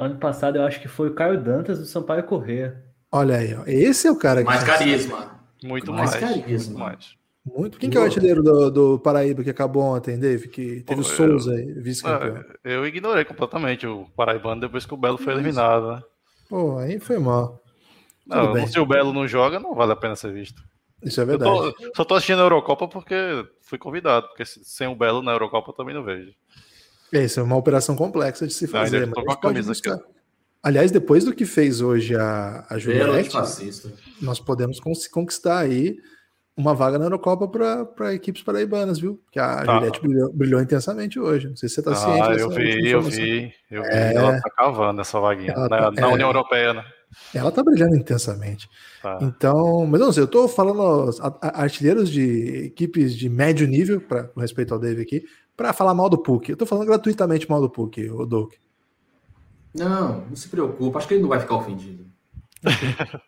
Ano passado eu acho que foi o Caio Dantas do Sampaio Corrêa. Olha aí, ó. esse é o cara que. Mais carisma. Muito mais. mais carisma. Muito mais. Muito. Quem que é o artilheiro do, do, Paraíba que acabou ontem, Dave? Que teve Pô, o Souza aí, vice-campeão. Eu ignorei completamente o Paraibano depois que o Belo foi eliminado, né? Pô, aí foi mal. Não, se o Belo não joga, não vale a pena ser visto. Isso é verdade. Tô, só tô assistindo a Eurocopa porque fui convidado, porque sem o Belo na Eurocopa eu também não vejo. Isso é uma operação complexa de se fazer. Não, com a camisa aqui. Aliás, depois do que fez hoje a, a Juliette, nós podemos conquistar aí uma vaga na Eurocopa para equipes paraibanas, viu? Que a tá. Juliette brilhou, brilhou, intensamente hoje. Não sei se você está ah, ciente. Ah, eu vi, eu vi, eu vi. É... Ela está cavando essa vaguinha na, tá, na é... União Europeia, né? Ela tá brilhando intensamente. Tá. Então, mas não sei, eu tô falando artilheiros de equipes de médio nível, pra, com respeito ao Dave aqui, para falar mal do PUC. Eu tô falando gratuitamente mal do PUC, o Doug. Não, não se preocupa, acho que ele não vai ficar ofendido.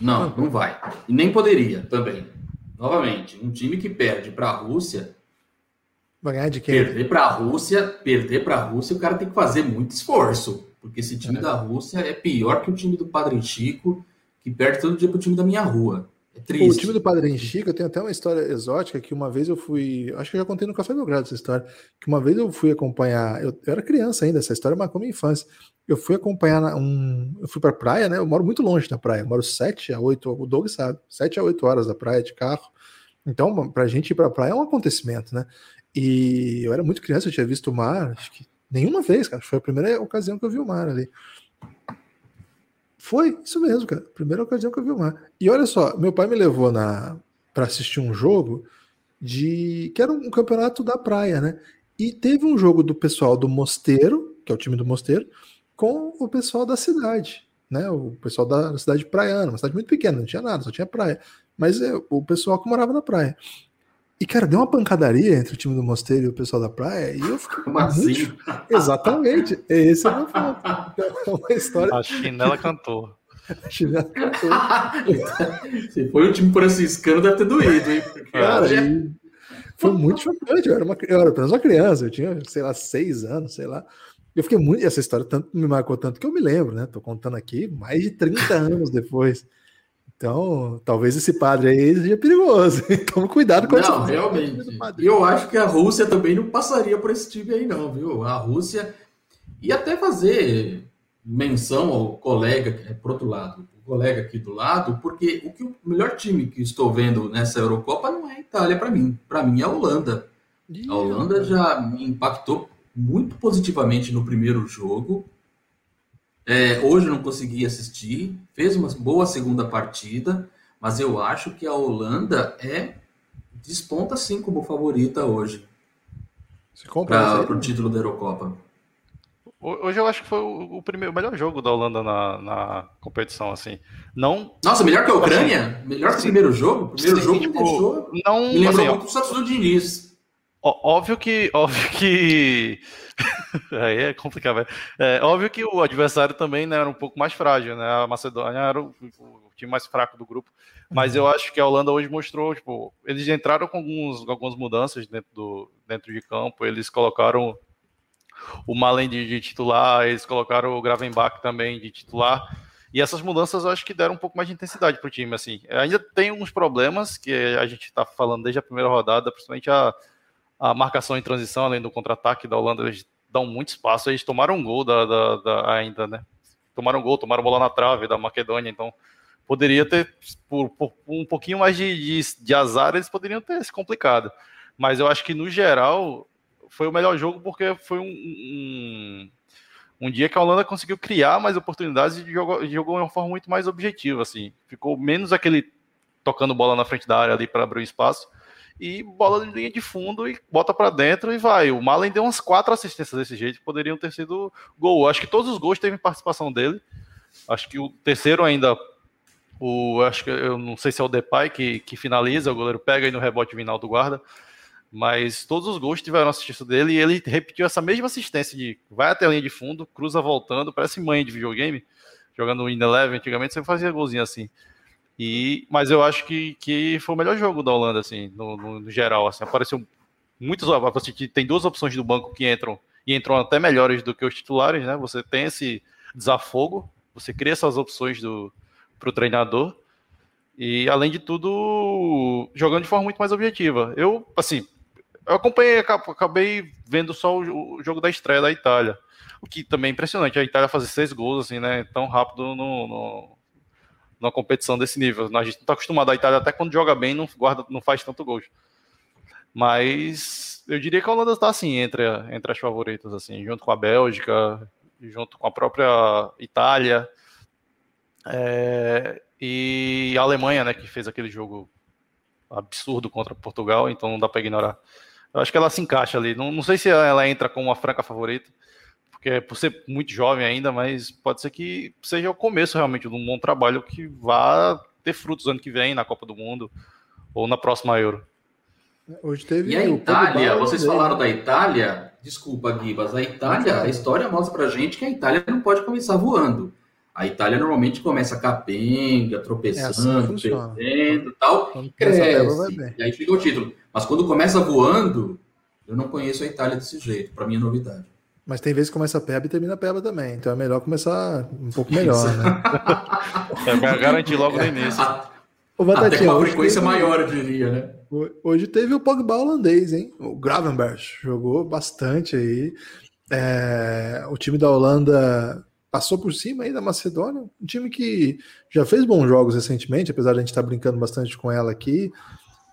não, não vai. E nem poderia também. Novamente, um time que perde para a Rússia. Vai ganhar de quem? Perder para a Rússia, perder para a Rússia, o cara tem que fazer muito esforço. Porque esse time é. da Rússia é pior que o time do Padre Chico, que perde todo dia pro time da minha rua. É triste. O time do Padre Chico, eu tenho até uma história exótica que uma vez eu fui. Acho que eu já contei no Café Belgrado essa história. Que uma vez eu fui acompanhar. Eu, eu era criança ainda, essa história marcou minha infância. Eu fui acompanhar um. Eu fui pra praia, né? Eu moro muito longe da praia. Eu moro 7 a 8, o Doug sabe, 7 a 8 horas da praia de carro. Então, pra gente ir pra praia é um acontecimento, né? E eu era muito criança, eu tinha visto o mar, acho que Nenhuma vez, cara. Foi a primeira ocasião que eu vi o mar ali. Foi isso mesmo, cara. Primeira ocasião que eu vi o mar. E olha só, meu pai me levou na para assistir um jogo de que era um campeonato da praia, né? E teve um jogo do pessoal do Mosteiro, que é o time do Mosteiro, com o pessoal da cidade, né? O pessoal da cidade praiana, uma cidade muito pequena, não tinha nada, só tinha praia. Mas é, o pessoal que morava na praia. E, cara, deu uma pancadaria entre o time do Mosteiro e o pessoal da praia, e eu fiquei. Como assim? Exatamente. Esse é o meu ponto. Então, é uma história. A chinela cantou. A chinela cantou. Se foi o time escândalo, deve ter doído, hein? Cara, e... foi muito chocante. Eu era, uma, eu era apenas uma criança, eu tinha, sei lá, seis anos, sei lá. Eu fiquei muito. Essa história tanto, me marcou tanto que eu me lembro, né? Tô contando aqui mais de 30 anos depois. Então, talvez esse padre aí seja perigoso. Então, cuidado com Não, realmente. E eu acho que a Rússia também não passaria por esse time aí, não, viu? A Rússia ia até fazer menção ao colega, que é pro outro lado, o colega aqui do lado, porque o, que, o melhor time que estou vendo nessa Eurocopa não é a Itália para mim. Para mim é a Holanda. A Holanda já me impactou muito positivamente no primeiro jogo. É, hoje não consegui assistir, fez uma boa segunda partida, mas eu acho que a Holanda é desponta sim como favorita hoje para o título da Eurocopa. Hoje eu acho que foi o, primeiro, o melhor jogo da Holanda na, na competição, assim. Não. Nossa, melhor que a Ucrânia? Melhor que o primeiro jogo? O primeiro sim, jogo tipo, me deixou. Não, me lembrou assim, muito o Santos do Diniz. Óbvio que, óbvio que, aí é complicado. É, óbvio que o adversário também né, era um pouco mais frágil, né? A Macedônia era o, o, time mais fraco do grupo, mas eu acho que a Holanda hoje mostrou, tipo, eles entraram com alguns, algumas mudanças dentro do dentro de campo, eles colocaram o Malen de, de titular, eles colocaram o Gravenbach também de titular. E essas mudanças eu acho que deram um pouco mais de intensidade para o time. Assim, ainda tem uns problemas que a gente está falando desde a primeira rodada, principalmente a a marcação em transição, além do contra-ataque da Holanda, eles dão muito espaço. Eles tomaram um gol da, da, da, ainda, né? Tomaram um gol, tomaram bola na trave da Maquedônia, então poderia ter, por, por um pouquinho mais de, de, de, azar, eles poderiam ter se complicado. Mas eu acho que, no geral, foi o melhor jogo porque foi um, um, um dia que a Holanda conseguiu criar mais oportunidades e jogou, jogou de uma forma muito mais objetiva. Assim. Ficou menos aquele tocando bola na frente da área ali para abrir o espaço e bola de linha de fundo e bota para dentro e vai. O Malen deu umas quatro assistências desse jeito, poderiam ter sido gol. Acho que todos os gols teve participação dele. Acho que o terceiro ainda o, acho que eu não sei se é o Depay que, que finaliza, o goleiro pega aí no rebote final do guarda. Mas todos os gols tiveram assistência dele e ele repetiu essa mesma assistência de vai até a linha de fundo, cruza voltando, parece mãe de videogame, jogando In Eleven. Antigamente você fazia golzinho assim. E, mas eu acho que, que foi o melhor jogo da Holanda, assim, no, no, no geral. Assim, apareceu muitos. Você tem duas opções do banco que entram e entram até melhores do que os titulares, né? Você tem esse desafogo, você cria essas opções para o treinador. E, além de tudo, jogando de forma muito mais objetiva. Eu, assim, eu acompanhei, acabei vendo só o, jogo da estreia da Itália. O que também é impressionante, a Itália fazer seis gols, assim, né, tão rápido no, no, numa competição desse nível. A gente não está acostumado, a Itália até quando joga bem não, guarda, não faz tanto gols. Mas eu diria que a Holanda está, assim, entre, entre as favoritas, assim, junto com a Bélgica, junto com a própria Itália, é, e a Alemanha, né, que fez aquele jogo absurdo contra Portugal, então não dá para ignorar. Eu acho que ela se encaixa ali. Não, não sei se ela entra como uma franca favorita, porque é por ser muito jovem ainda, mas pode ser que seja o começo realmente de um bom trabalho que vá ter frutos ano que vem na Copa do Mundo ou na próxima Euro. Hoje teve e a Itália, vocês falaram da Itália, desculpa, Guibas, a Itália, a história mostra pra gente que a Itália não pode começar voando. A Itália normalmente começa capenga, tropeçando, é assim perdendo e tal, cresce, e aí fica o título. Mas quando começa voando, eu não conheço a Itália desse jeito, para mim é novidade. Mas tem vezes que começa peba e termina peba também, então é melhor começar um pouco melhor, né? é, garantir logo no início. O Até com uma frequência teve... maior, eu diria, né? Hoje teve o Pogba holandês, hein? O Gravenberg jogou bastante aí. É... O time da Holanda passou por cima aí da Macedônia, um time que já fez bons jogos recentemente, apesar de a gente estar tá brincando bastante com ela aqui.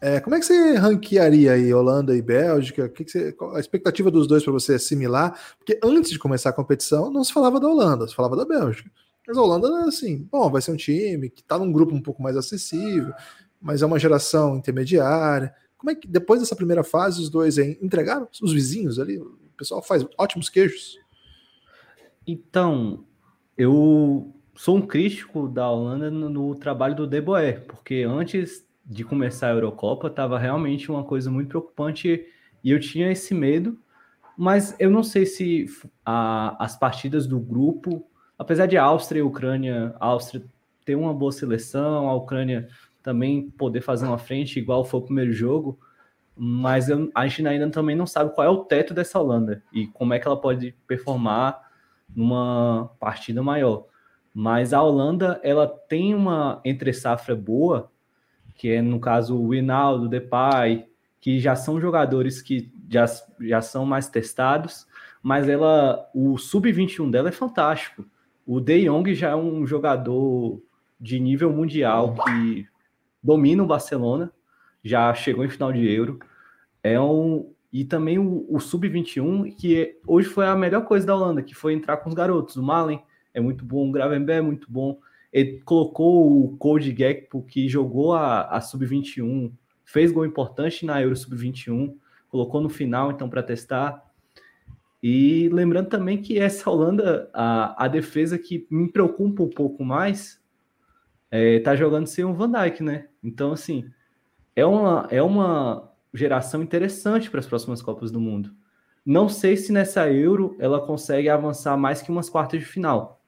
É, como é que você ranquearia aí Holanda e Bélgica? Que que você, a expectativa dos dois para você assimilar? Porque antes de começar a competição, não se falava da Holanda, se falava da Bélgica. Mas a Holanda, assim, bom, vai ser um time que está num grupo um pouco mais acessível, mas é uma geração intermediária. Como é que depois dessa primeira fase os dois hein, entregaram os vizinhos ali? O pessoal faz ótimos queijos. Então, eu sou um crítico da Holanda no, no trabalho do De Boer, porque antes de começar a Eurocopa estava realmente uma coisa muito preocupante e eu tinha esse medo, mas eu não sei se a, as partidas do grupo, apesar de Áustria e Ucrânia, a Áustria ter uma boa seleção, a Ucrânia também poder fazer uma frente igual foi o primeiro jogo, mas eu, a gente ainda também não sabe qual é o teto dessa Holanda e como é que ela pode performar numa partida maior. Mas a Holanda, ela tem uma entre safra boa, que é no caso o Winaldo, Depay, que já são jogadores que já, já são mais testados, mas ela o sub-21 dela é fantástico. O De Jong já é um jogador de nível mundial que domina o Barcelona, já chegou em final de Euro. É um, e também o, o Sub-21, que hoje foi a melhor coisa da Holanda, que foi entrar com os garotos. O Malen é muito bom, o Gravenberg é muito bom. Ele colocou o Code Gekpo, que jogou a, a Sub-21, fez gol importante na Euro Sub-21, colocou no final, então, para testar. E lembrando também que essa Holanda, a, a defesa que me preocupa um pouco mais, é, tá jogando sem o Van Dijk, né? Então, assim, é uma, é uma geração interessante para as próximas Copas do Mundo. Não sei se nessa Euro ela consegue avançar mais que umas quartas de final,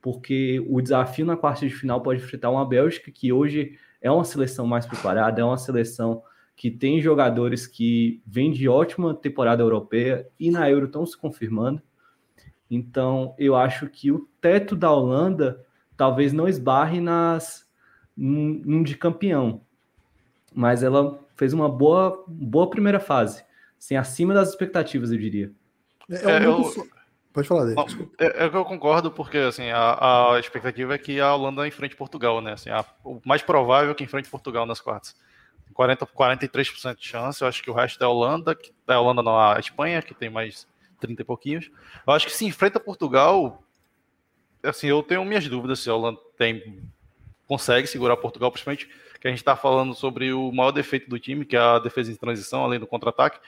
porque o desafio na quarta de final pode enfrentar uma Bélgica que hoje é uma seleção mais preparada, é uma seleção que tem jogadores que vêm de ótima temporada europeia e na Euro estão se confirmando. Então, eu acho que o teto da Holanda talvez não esbarre nas num, de campeão, mas ela fez uma boa, boa primeira fase, assim, acima das expectativas, eu diria. É, é eu... Pode falar dele. É, é que eu concordo, porque assim, a, a expectativa é que a Holanda enfrente Portugal, né? Assim, a, o mais provável é que enfrente Portugal nas quartas. 40, 43% de chance, eu acho que o resto é a Holanda, que, é a Holanda não, a Espanha, que tem mais 30 e pouquinhos. Eu acho que se enfrenta Portugal, assim, eu tenho minhas dúvidas se a Holanda tem, consegue segurar Portugal, principalmente que a gente está falando sobre o maior defeito do time, que é a defesa em transição, além do contra-ataque,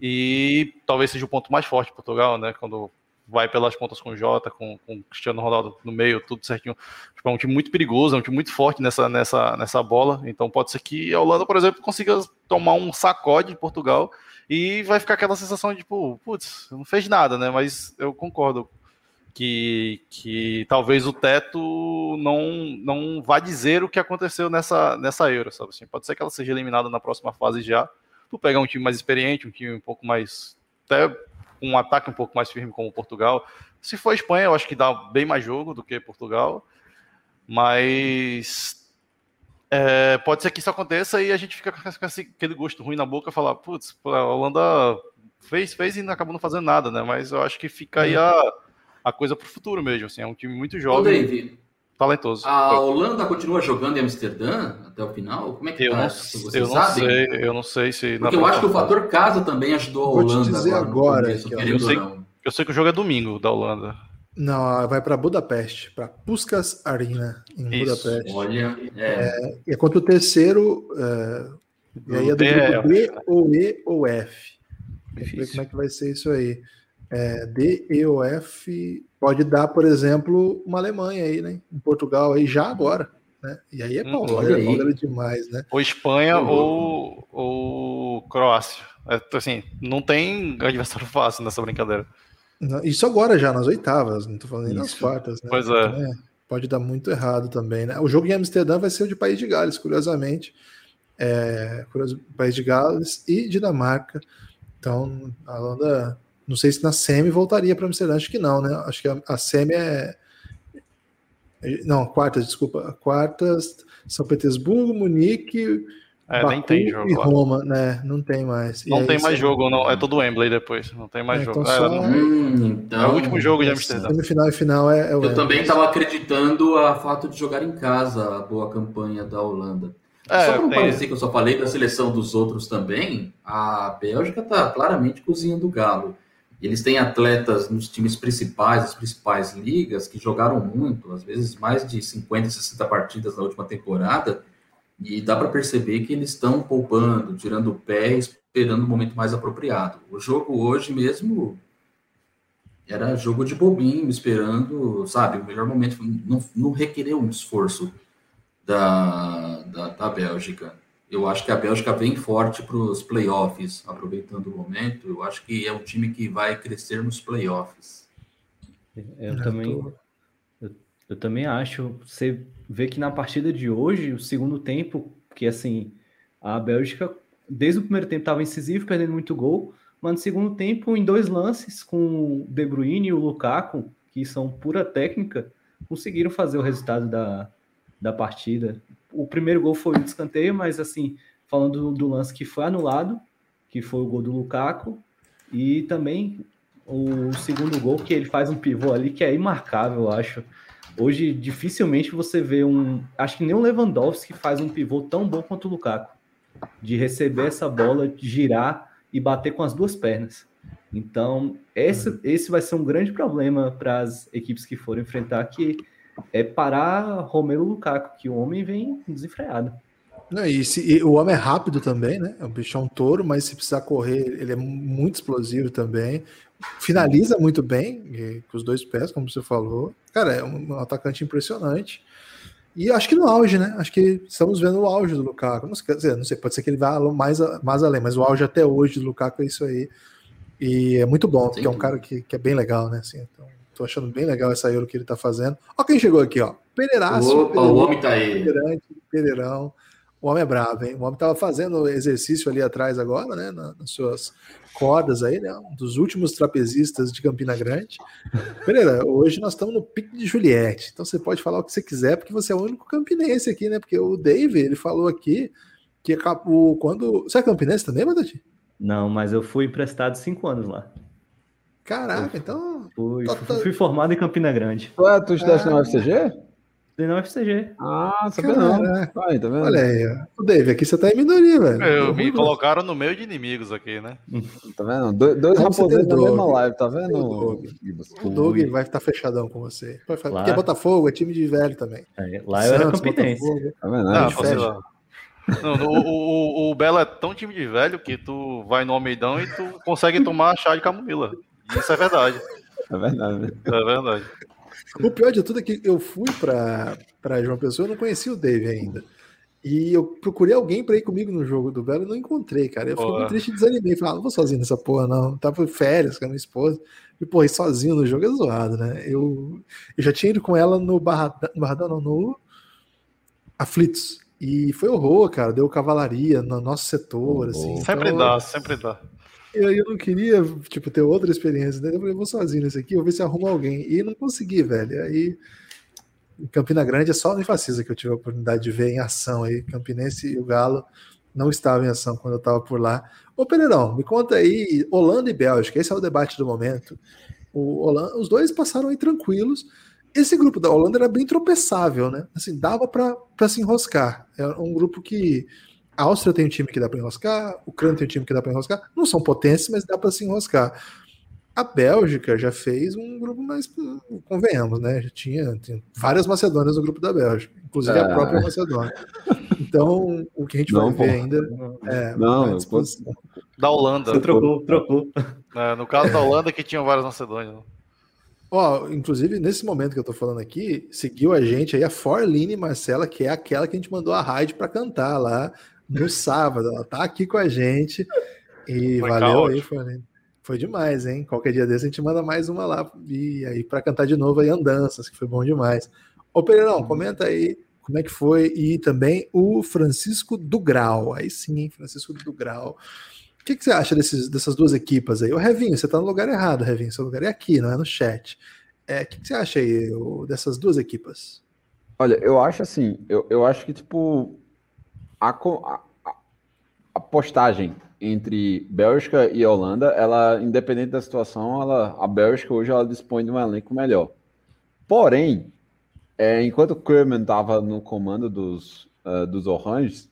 e talvez seja o ponto mais forte de Portugal, né? Quando vai pelas pontas com o Jota, com, com o Cristiano Ronaldo no meio, tudo certinho. Tipo, é um time muito perigoso, é um time muito forte nessa, nessa, nessa bola. Então pode ser que a Holanda, por exemplo, consiga tomar um sacode de Portugal e vai ficar aquela sensação de, tipo, putz, não fez nada, né? Mas eu concordo que, que talvez o teto não, não vá dizer o que aconteceu nessa, nessa Euro, sabe assim? Pode ser que ela seja eliminada na próxima fase já. Tu pegar um time mais experiente, um time um pouco mais. Até um ataque um pouco mais firme como Portugal. Se for a Espanha, eu acho que dá bem mais jogo do que Portugal. Mas é, pode ser que isso aconteça e a gente fica com aquele gosto ruim na boca falar, putz, a Holanda fez, fez e acabou não fazendo nada, né? Mas eu acho que fica aí a, a coisa pro futuro mesmo. Assim, é um time muito jovem. Ô, talentoso. A Holanda continua jogando em Amsterdã até o final? Como é que eu tá? Não, Vocês eu não sei, eu não sei se. Porque eu acho que o fator casa também ajudou a Holanda. Vou te dizer agora. começo, eu, sei, eu sei que o jogo é domingo da Holanda. Não, vai para Budapeste, para Puskas Arena, em Isso. Budapeste. Olha, é. é. é contra o terceiro. É, e aí é do grupo B, ou E ou F. Vamos ver como é que vai ser isso aí. É, D, E ou F pode dar, por exemplo, uma Alemanha aí, né? Em Portugal aí já agora. Né? E aí é hum, Paulo, é demais, né? Ou Espanha ou, ou Croácia. É, assim, não tem adversário fácil nessa brincadeira. Isso agora já, nas oitavas, não tô falando nem nas quartas, né? Pois é. Então, é. Pode dar muito errado também, né? O jogo em Amsterdã vai ser o de País de Gales, curiosamente. É, País de Gales e Dinamarca. Então, a Holanda não sei se na semi voltaria para Amsterdã, acho que não, né? Acho que a, a semi é. Não, quartas, desculpa. Quartas, São Petersburgo, Munique. É, Baku nem tem jogo. E Roma, né? Não tem mais. Não tem mais jogo, não. É todo Wembley depois. Não tem mais é, jogo. Então é, só... hum, então... é, o último jogo de Amsterdã. Semifinal e final é, é Eu também estava acreditando a fato de jogar em casa a boa campanha da Holanda. É, só para não tem... parecer que eu só falei da seleção dos outros também, a Bélgica está claramente cozinhando o galo. Eles têm atletas nos times principais, as principais ligas, que jogaram muito, às vezes mais de 50, 60 partidas na última temporada, e dá para perceber que eles estão poupando, tirando o pé, esperando o momento mais apropriado. O jogo hoje mesmo era jogo de bobinho, esperando, sabe, o melhor momento, não, não requereu um esforço da, da, da Bélgica. Eu acho que a Bélgica vem forte para os playoffs, aproveitando o momento. Eu acho que é um time que vai crescer nos playoffs. Eu é, também, eu, eu, também acho. Você vê que na partida de hoje, o segundo tempo, que assim, a Bélgica, desde o primeiro tempo, estava incisivo, perdendo muito gol, mas no segundo tempo, em dois lances, com o De Bruyne e o Lukaku, que são pura técnica, conseguiram fazer o resultado da, da partida o primeiro gol foi um descanteio, mas assim, falando do, do, lance que foi anulado, que foi o gol do Lukaku, e também o segundo gol que ele faz um pivô ali que é imarcável, eu acho. Hoje dificilmente você vê um, acho que nem o Lewandowski faz um pivô tão bom quanto o Lukaku, de receber essa bola, girar e bater com as duas pernas. Então, esse, esse vai ser um grande problema para as equipes que forem enfrentar, que é parar Romero Lukaku, que o homem vem desenfreado. Não, e, se, e, o homem é rápido também, né? É um bichão touro, mas se precisar correr, ele é muito explosivo também. Finaliza muito bem, com os dois pés, como você falou. Cara, é um, um, atacante impressionante. E acho que no auge, né? Acho que estamos vendo o auge do Lukaku. Não sei, não sei pode ser que ele vá mais, mais além, mas o auge até hoje do Lukaku é isso aí. E é muito bom, porque é um cara que, que é bem legal, né? Assim, então, Tô achando bem legal essa Euro que ele tá fazendo. Ó quem chegou aqui, ó. Pereiraço. Opa, o homem tá aí. Pereirão. O homem é bravo, hein? O homem tava fazendo exercício ali atrás agora, né? Nas suas cordas aí, né? Um dos últimos trapezistas de Campina Grande. Pereira, hoje nós estamos no pique de Juliette. Então você pode falar o que você quiser, porque você é o único campinense aqui, né? Porque o Dave, ele falou aqui que acabou quando. Você é campinense também, Batati? Não, mas eu fui emprestado cinco anos lá. Caraca, então. Fui, Tá- fui, tá- fui formado em Campina Grande. Ué, tu estudaste Ah. na UFCG? Na UFCG. Ah, sabia não. Caraca. Aí, tá vendo? Olha aí. O Dave, aqui você tá em minoria, velho. Eu, Deu me colocaram no meio de inimigos aqui, né? Tá vendo? Do- dois raposeiros na mesma live, tá vendo? O Doug vai estar fechadão com você. Porque é Botafogo, é time de velho também. É, Lá eu era Santos, campinense. Tá vendo? Não, o, o, o- o Belo é tão time de velho que tu vai no Almeidão e tu consegue tomar chá de camomila. Isso é verdade. é verdade. É verdade. O pior de tudo é que eu fui pra, pra João Pessoa, eu não conhecia o Dave ainda. E eu procurei alguém pra ir comigo no jogo do Belo e não encontrei, cara. Eu fiquei Porra. muito triste e desanimei. Falei, ah, não vou sozinho nessa porra, não. Tava em férias com a minha esposa. E, pô, ir sozinho no jogo é zoado, né? Eu, eu já tinha ido com ela no Barradão, no Barradão não, no Aflitos. E foi horror, cara. Deu cavalaria no nosso setor, assim. Sempre então- dá, sempre dá. Eu, eu não queria, tipo, ter outra experiência, né? Eu falei, vou sozinho nesse aqui, vou ver se arrumo alguém. E não consegui, velho. Aí, em Campina Grande, é só no Infacisa que eu tive a oportunidade de ver em ação aí. Campinense e o Galo não estavam em ação quando eu estava por lá. Ô, Pereirão, me conta aí, Holanda e Bélgica, esse é o debate do momento. O Holanda, os dois passaram aí tranquilos. Esse grupo da Holanda era bem tropeçável, né? Assim, dava para se enroscar. É um grupo que a Áustria tem um time que dá para enroscar, o Ucrânia tem um time que dá para enroscar. Não são potências, mas dá para se enroscar. A Bélgica já fez um grupo mais, convenhamos, né? Já tinha, tinha várias Macedônias no grupo da Bélgica, inclusive a É. própria Macedônia. Então, o que a gente Não, vai ver pô. ainda é Não, à eu disposição. Da Holanda. Você trocou, trocou. É, no caso da Holanda, que tinham várias Macedônias. Ó, inclusive, nesse momento que eu tô falando aqui, seguiu a gente aí a Forline Marcela, que é aquela que a gente mandou a raid para cantar lá no sábado. Ela tá aqui com a gente. E Foi valeu aí, caótico. Forline. Foi demais, hein? Qualquer dia desse a gente manda mais uma lá. E aí, para cantar de novo aí, Andanças, que foi bom demais. Ô, Pereirão, comenta aí como é que foi. E também o Francisco do Grau. Aí sim, hein? Francisco do Grau. O que, que você acha desses, dessas duas equipas aí? O Revinho, você tá no lugar errado, Revinho. Seu lugar é aqui, não é no chat. É, o que, que você acha aí o- dessas duas equipas? Olha, eu acho assim, eu, eu acho que, tipo, a, a, a- postagem entre Bélgica e Holanda, ela, independente da situação, ela, a Bélgica hoje ela dispõe de um elenco melhor. Porém, é, enquanto o Koeman estava no comando dos, ah, dos Oranges,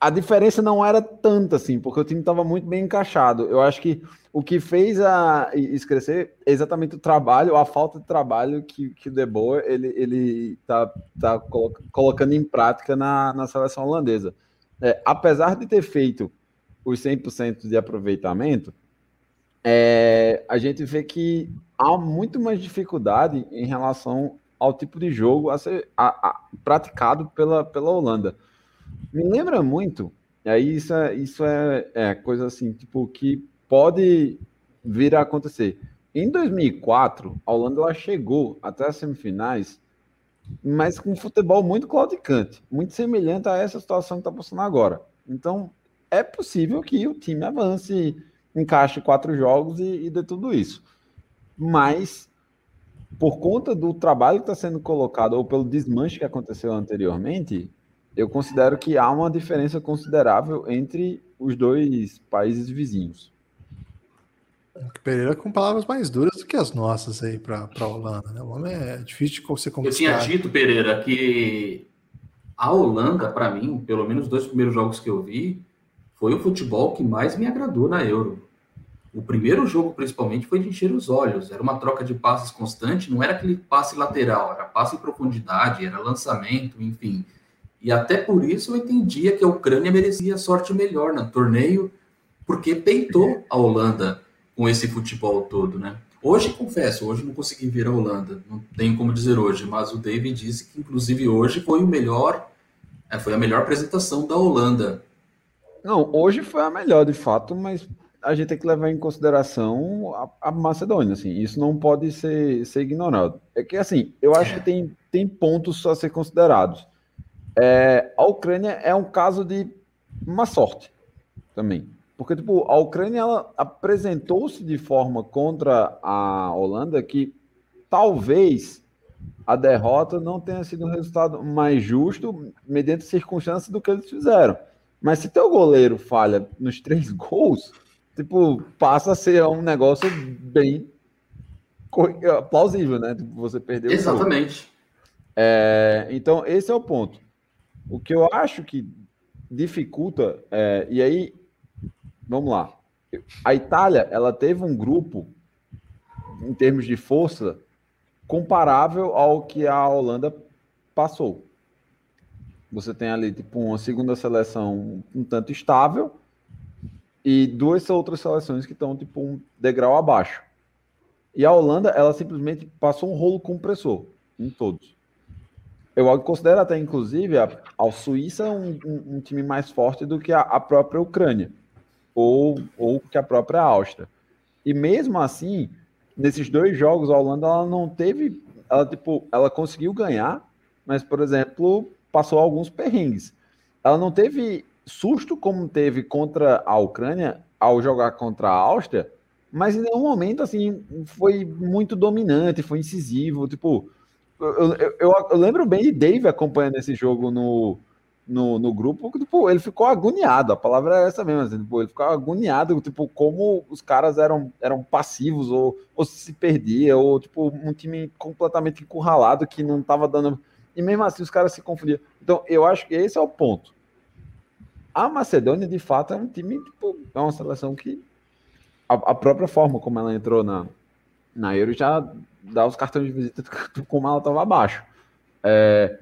a diferença não era tanta assim, porque o time estava muito bem encaixado. Eu acho que o que fez a isso crescer é exatamente o trabalho, a falta de trabalho que, que o De Boer ele, ele tá, tá colo- colocando em prática na, na seleção holandesa. É, apesar de ter feito os 100% de aproveitamento, é, a gente vê que há muito mais dificuldade em relação ao tipo de jogo a ser a- a- praticado pela, pela Holanda. Me lembra muito, aí isso é, isso é, é coisa assim, tipo, que pode vir a acontecer. Em 2004, a Holanda ela chegou até as semifinais, mas com futebol muito claudicante, muito semelhante a essa situação que está passando agora. Então, é possível que o time avance, encaixe quatro jogos e, e dê tudo isso. Mas, por conta do trabalho que está sendo colocado, ou pelo desmanche que aconteceu anteriormente, eu considero que há uma diferença considerável entre os dois países vizinhos. Pereira com palavras mais duras do que as nossas aí para a Holanda, né? O homem é difícil de você Eu tinha conquistar. dito, Pereira, que a Holanda, para mim, pelo menos os dois primeiros jogos que eu vi, foi o futebol que mais me agradou na Euro. O primeiro jogo, principalmente, foi de encher os olhos. Era uma troca de passes constante, não era aquele passe lateral, era passe em profundidade, era lançamento, enfim. E até por isso eu entendia que a Ucrânia merecia sorte melhor no torneio, porque peitou a Holanda com esse futebol todo, né? Hoje, confesso, hoje não consegui ver a Holanda, não tenho como dizer hoje, mas o David disse que, inclusive, hoje foi o melhor, é, foi a melhor apresentação da Holanda. Não, hoje foi a melhor, de fato, mas a gente tem que levar em consideração a, a Macedônia, assim, isso não pode ser, ser ignorado. É que, assim, eu acho que tem, tem pontos a ser considerados. É, a Ucrânia é um caso de má sorte também. Porque, tipo, a Ucrânia apresentou-se de forma contra a Holanda que talvez a derrota não tenha sido um resultado mais justo mediante circunstâncias do que eles fizeram. Mas se teu goleiro falha nos três gols, tipo, passa a ser um negócio bem plausível, né? Tipo, você perdeu Exatamente. É, então, esse é o ponto. O que eu acho que dificulta, é, e aí, vamos lá. A Itália, ela teve um grupo, em termos de força, comparável ao que a Holanda passou. Você tem ali, tipo, uma segunda seleção um tanto estável e duas outras seleções que estão, tipo, um degrau abaixo. E a Holanda, ela simplesmente passou um rolo compressor em todos. Eu considero até, inclusive, a, a Suíça um, um, um, time mais forte do que a, a, própria Ucrânia, ou, ou que a própria Áustria. E mesmo assim, nesses dois jogos, a Holanda ela não teve. Ela, tipo, ela conseguiu ganhar, mas, por exemplo, passou alguns perrengues. Ela não teve susto como teve contra a Ucrânia ao jogar contra a Áustria, mas em nenhum momento assim foi muito dominante, foi incisivo. Tipo, eu, eu, eu, lembro bem de Dave acompanhando esse jogo no, no, no grupo, tipo, ele ficou agoniado, a palavra é essa mesmo, assim, tipo, ele ficou agoniado, tipo, como os caras eram, eram passivos, ou, ou se perdia, ou tipo, um time completamente encurralado que não tava dando. E mesmo assim os caras se confundiam. Então, eu acho que esse é o ponto. A Macedônia, de fato, é um time, tipo, é uma seleção que a, a própria forma como ela entrou na, na Euro já dá os cartões de visita como ela estava abaixo. É,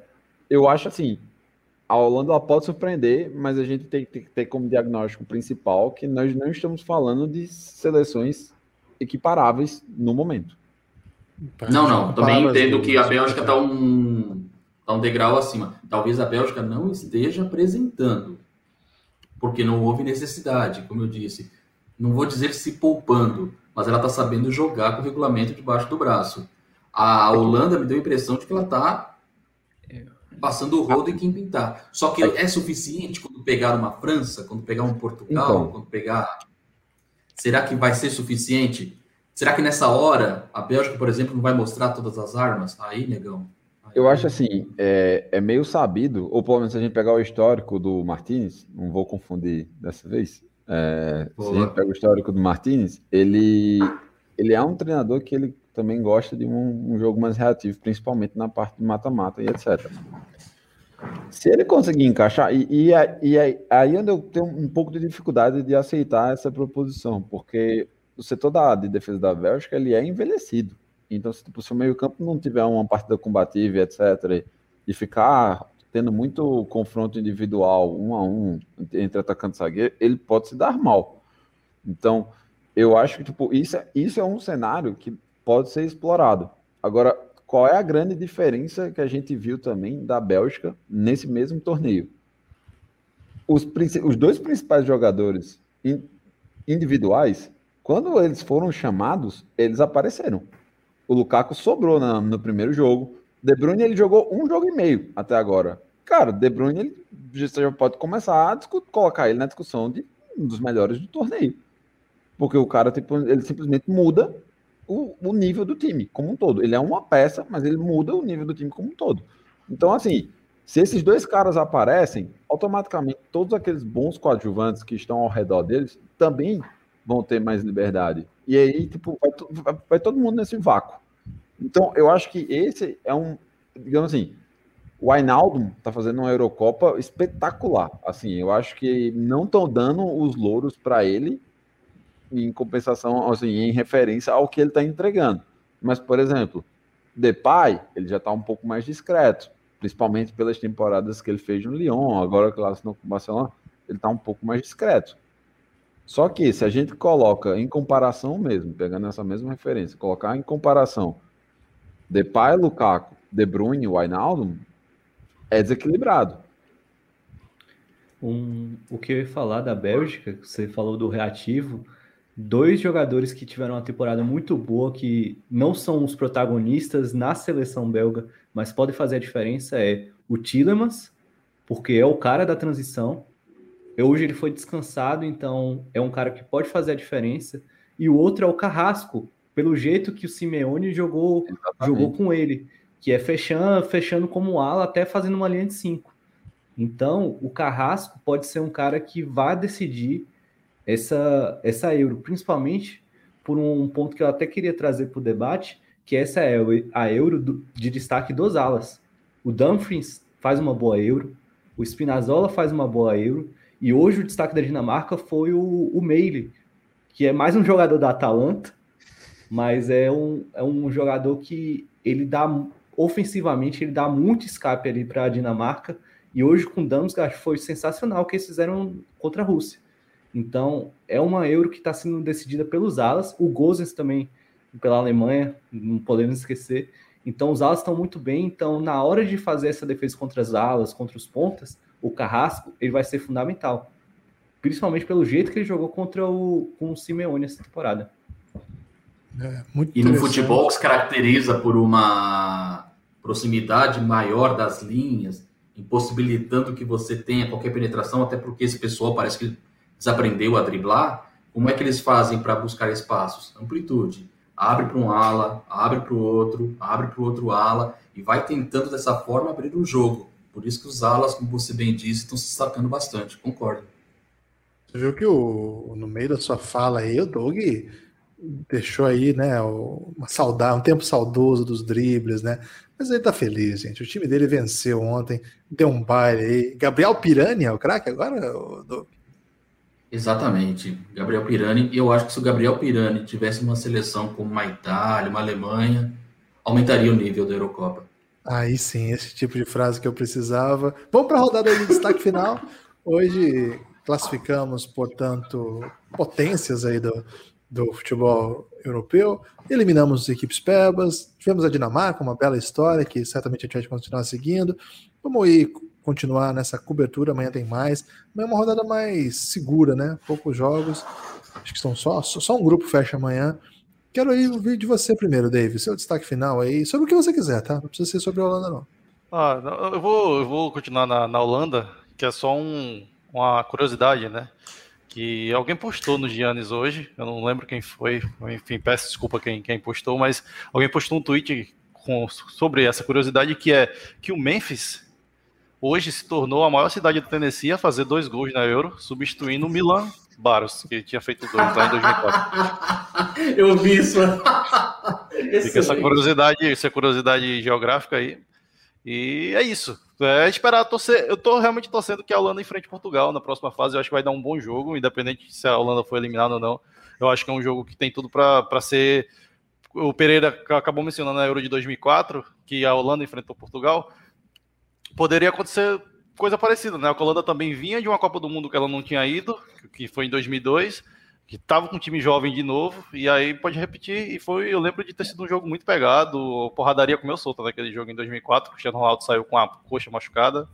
eu acho assim, a Holanda ela pode surpreender, mas a gente tem que ter como diagnóstico principal que nós não estamos falando de seleções equiparáveis no momento. Não, não. Também entendo que a Bélgica está um, tá um degrau acima. Talvez a Bélgica não esteja apresentando, porque não houve necessidade, como eu disse. Não vou dizer se poupando, mas ela está sabendo jogar com o regulamento debaixo do braço. A Holanda me deu a impressão de que ela está passando o rodo em quem pintar. Só que é suficiente quando pegar uma França, quando pegar um Portugal, então. quando pegar. Será que vai ser suficiente? Será que nessa hora a Bélgica, por exemplo, não vai mostrar todas as armas? Aí, negão. Aí, eu acho assim, é, é, meio sabido, ou pelo menos se a gente pegar o histórico do Martinez, não vou confundir dessa vez, é, se a gente pega o histórico do Martinez, ele, ele é um treinador que ele também gosta de um, um jogo mais reativo, principalmente na parte de mata-mata e etc. Se ele conseguir encaixar, e, e, e aí onde eu tenho um pouco de dificuldade de aceitar essa proposição, porque o setor da, de defesa da Bélgica ele é envelhecido. Então, se, tipo, se o meio-campo não tiver uma partida combativa, etc., e ficar tendo muito confronto individual, um a um, entre atacante e zagueiro, ele pode se dar mal. Então, eu acho que tipo, isso, é, isso é um cenário que pode ser explorado. Agora, qual é a grande diferença que a gente viu também da Bélgica nesse mesmo torneio? Os, os dois principais jogadores individuais, quando eles foram chamados, eles apareceram. O Lukaku sobrou na, no primeiro jogo, De Bruyne ele jogou um jogo e meio até agora. Cara, De Bruyne ele já pode começar a colocar ele na discussão de um dos melhores do torneio. Porque o cara tipo, ele simplesmente muda o, o nível do time como um todo. Ele é uma peça, mas ele muda o nível do time como um todo. Então, assim, se esses dois caras aparecem, automaticamente todos aqueles bons coadjuvantes que estão ao redor deles também vão ter mais liberdade. E aí, tipo, vai, vai todo mundo nesse vácuo. Então, eu acho que esse é um, digamos assim, o Ainaldo tá fazendo uma Eurocopa espetacular. Assim, eu acho que não estão dando os louros para ele em compensação, assim, em referência ao que ele está entregando. Mas, por exemplo, Depay, ele já está um pouco mais discreto, principalmente pelas temporadas que ele fez no Lyon, agora que lá assinou com o Barcelona, ele está um pouco mais discreto. Só que se a gente coloca em comparação mesmo, pegando essa mesma referência, colocar em comparação Depay, Lukaku, De Bruyne e Wijnaldum, é desequilibrado. Um, o que eu ia falar da Bélgica, você falou do reativo, dois jogadores que tiveram uma temporada muito boa, que não são os protagonistas na seleção belga, mas podem fazer a diferença, é o Tillemans, porque é o cara da transição. Hoje ele foi descansado, então é um cara que pode fazer a diferença. E o outro é o Carrasco, pelo jeito que o Simeone jogou, jogou com ele que é fechando, fechando como ala até fazendo uma linha de cinco. Então, o Carrasco pode ser um cara que vai decidir essa, essa Euro, principalmente por um ponto que eu até queria trazer para o debate, que essa é a Euro do, de destaque dos alas. O Dumfries faz uma boa Euro, o Spinazzola faz uma boa Euro, e hoje o destaque da Dinamarca foi o, o Meile, que é mais um jogador da Atalanta, mas é um, é um jogador que ele dá ofensivamente, ele dá muito escape ali para a Dinamarca, e hoje com Damsgaard foi sensacional o que eles fizeram contra a Rússia. Então, é uma Euro que está sendo decidida pelos alas, o Gozens também pela Alemanha, não podemos esquecer. Então, os alas estão muito bem. Então, na hora de fazer essa defesa contra as alas, contra os pontas, o Carrasco ele vai ser fundamental. Principalmente pelo jeito que ele jogou contra o, com o Simeone essa temporada. É, e no futebol que se caracteriza por uma proximidade maior das linhas, impossibilitando que você tenha qualquer penetração, até porque esse pessoal parece que desaprendeu a driblar. Como é que eles fazem para buscar espaços? Amplitude. Abre para um ala, abre para o outro, abre para o outro ala e vai tentando dessa forma abrir o jogo. Por isso que os alas, como você bem disse, estão se destacando bastante. Concordo. Você viu que o, no meio da sua fala aí, o Doug deixou aí, né, uma saudade, um tempo saudoso dos dribles, né? Mas ele tá feliz, gente. O time dele venceu ontem, deu um baile aí. Gabriel Pirani é o craque agora, Doug? Exatamente, Gabriel Pirani. Eu acho que se o Gabriel Pirani tivesse uma seleção como uma Itália, uma Alemanha, aumentaria o nível da Eurocopa. Aí sim, esse tipo de frase que eu precisava. Vamos para a rodada de destaque final. Hoje classificamos, portanto, potências aí do, do futebol europeu. Eliminamos as equipes pebas. Tivemos a Dinamarca, uma bela história que certamente a gente vai continuar seguindo. Vamos ir continuar nessa cobertura. Amanhã tem mais. Amanhã é uma rodada mais segura, né? Poucos jogos. Acho que são só, só um grupo fecha amanhã. Quero aí ouvir de você primeiro, Dave, seu destaque final aí, sobre o que você quiser, tá? Não precisa ser sobre a Holanda, não. Ah, eu vou, eu vou continuar na, na Holanda, que é só um, uma curiosidade, né? Que alguém postou no Giannis hoje, eu não lembro quem foi, enfim, peço desculpa quem, quem postou, mas alguém postou um tweet com, sobre essa curiosidade que é que o Memphis hoje se tornou a maior cidade do Tennessee a fazer dois gols na Euro, substituindo o Milan Baros, que tinha feito dois lá em 2004. Eu vi isso. Fica essa curiosidade, essa curiosidade geográfica aí. E é isso. É esperar torcer. Eu tô realmente torcendo que a Holanda enfrente Portugal na próxima fase. Eu acho que vai dar um bom jogo, independente se a Holanda for eliminada ou não. Eu acho que é um jogo que tem tudo para ser. O Pereira acabou mencionando na Euro de 2004, que a Holanda enfrentou Portugal. Poderia acontecer coisa parecida, né? A Holanda também vinha de uma Copa do Mundo que ela não tinha ido, que foi em 2002, que estava com um time jovem de novo, e aí pode repetir. E foi, eu lembro de ter sido um jogo muito pegado, porradaria comeu solta naquele jogo em 2004. O Cristiano Ronaldo saiu com a coxa machucada,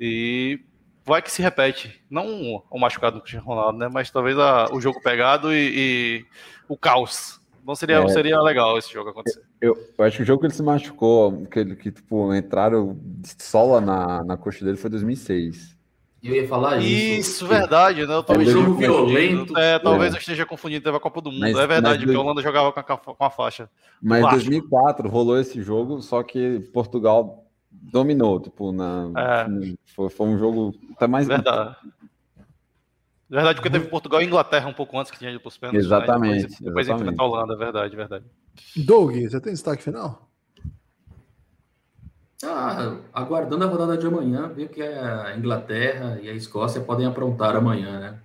e vai que se repete. Não o machucado do Cristiano Ronaldo, né? Mas talvez a, o jogo pegado e, e o caos não seria, é, seria legal esse jogo acontecer. Eu, eu, acho que o jogo que ele se machucou, que, ele, que tipo, entraram sola na, na coxa dele foi 2006. Eu ia falar isso. Isso, verdade, né? Eu talvez é um jogo violento. É, talvez é. eu esteja confundindo, teve a Copa do Mundo. Mas, é verdade, porque a Holanda jogava com a, com a faixa. Mas em 2004 rolou esse jogo, só que Portugal dominou, tipo, na, é. foi, foi um jogo até mais. Verdade. Na verdade, porque teve Portugal e Inglaterra um pouco antes que tinha ido para os pênaltis. Exatamente. Né? Depois, depois enfrentar a Holanda, verdade, verdade. Doug, você tem destaque final? Ah, aguardando a rodada de amanhã, ver que a Inglaterra e a Escócia podem aprontar amanhã, né?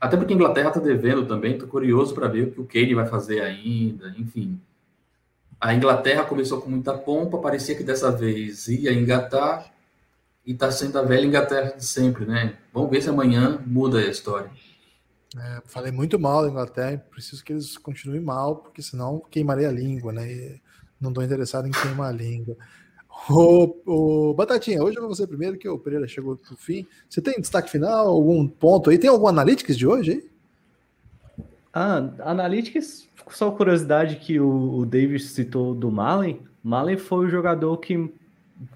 Até porque a Inglaterra está devendo também, estou curioso para ver o que o Kane vai fazer ainda, enfim. A Inglaterra começou com muita pompa, parecia que dessa vez ia engatar, e está sendo a velha Inglaterra de sempre, né? Vamos ver se amanhã muda a história. É, falei muito mal da Inglaterra, preciso que eles continuem mal, porque senão queimarei a língua, né? E não estou interessado em queimar a língua. O, o, Batatinha, hoje vou você primeiro, que o Pereira chegou pro fim. Você tem destaque final, algum ponto aí? Tem algum Analytics de hoje aí? Ah, Analytics, só curiosidade que o, o Davis citou do Malen. Malen foi o jogador que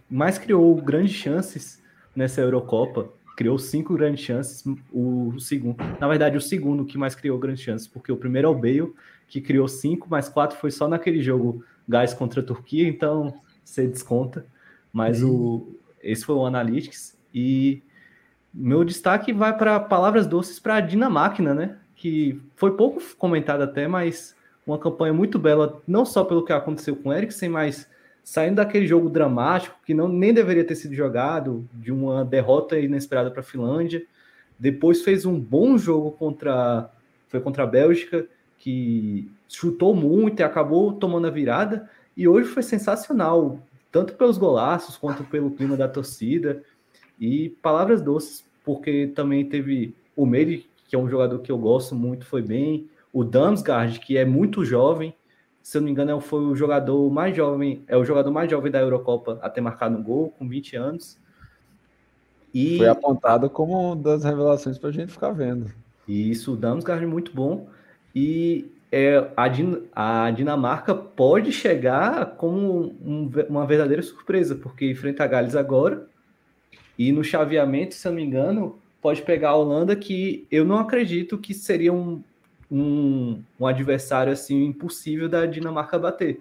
mais criou grandes chances nessa Eurocopa. Criou cinco grandes chances. O segundo, na verdade, o segundo que mais criou grandes chances, porque o primeiro é o Bale, que criou cinco, mas quatro foi só naquele jogo Gás contra a Turquia, então você desconta. Mas o, esse foi o Analytics. E meu destaque vai para palavras doces para a Dinamáquina, né? que foi pouco comentada até, mas uma campanha muito bela, não só pelo que aconteceu com o Eriksen, mas saindo daquele jogo dramático que não nem deveria ter sido jogado, de uma derrota inesperada para a Finlândia. Depois fez um bom jogo contra foi contra a Bélgica, que chutou muito e acabou tomando a virada. E hoje foi sensacional, tanto pelos golaços quanto pelo clima da torcida. E palavras doces, porque também teve o Meire, que é um jogador que eu gosto muito, foi bem. O Damsgaard, que é muito jovem, se eu não me engano, foi o jogador mais jovem, é o jogador mais jovem da Eurocopa a ter marcado um gol, com 20 anos. E foi apontado como uma das revelações para a gente ficar vendo. Isso, o Damsgaard é muito bom. E é, a, Din a Dinamarca pode chegar como um, uma verdadeira surpresa, porque enfrenta a Gales agora. E no chaveamento, se eu não me engano, pode pegar a Holanda, que eu não acredito que seria um, um, um adversário assim impossível da Dinamarca bater.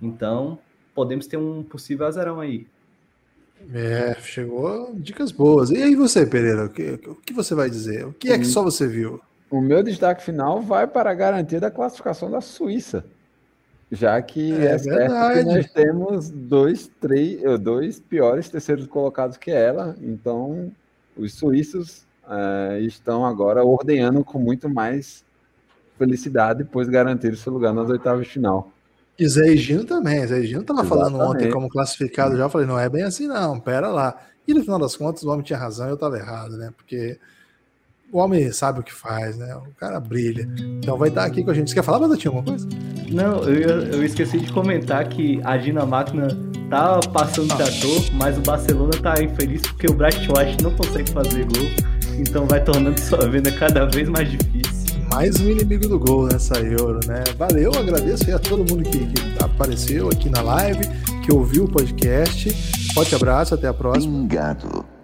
Então, podemos ter um possível azarão aí. É, chegou dicas boas. E aí você, Pereira, o que, o que você vai dizer? O que é que só você viu? O meu destaque final vai para a garantia da classificação da Suíça. Já que é, é certo que nós temos dois, três, dois piores terceiros colocados que ela. Então, os suíços é, estão agora ordenhando com muito mais felicidade, pois garantir seu lugar nas oitavas de final. E Zé Gino também. Zé Gino estava falando ontem como classificado já. Eu falei, não é bem assim, não. Pera lá. E no final das contas, o homem tinha razão e eu estava errado, né? Porque o homem sabe o que faz, né? O cara brilha. Então vai estar aqui com a gente. Você quer falar, Batatinha, alguma coisa? Não, eu, eu esqueci de comentar que a Dinamarca tá passando trator, mas o Barcelona tá infeliz porque o Bright White não consegue fazer gol. Então vai tornando sua venda cada vez mais difícil mais um inimigo do gol nessa Euro, né? Valeu, agradeço a todo mundo que, que apareceu aqui na live, que ouviu o podcast. Forte abraço, até a próxima. Pingado.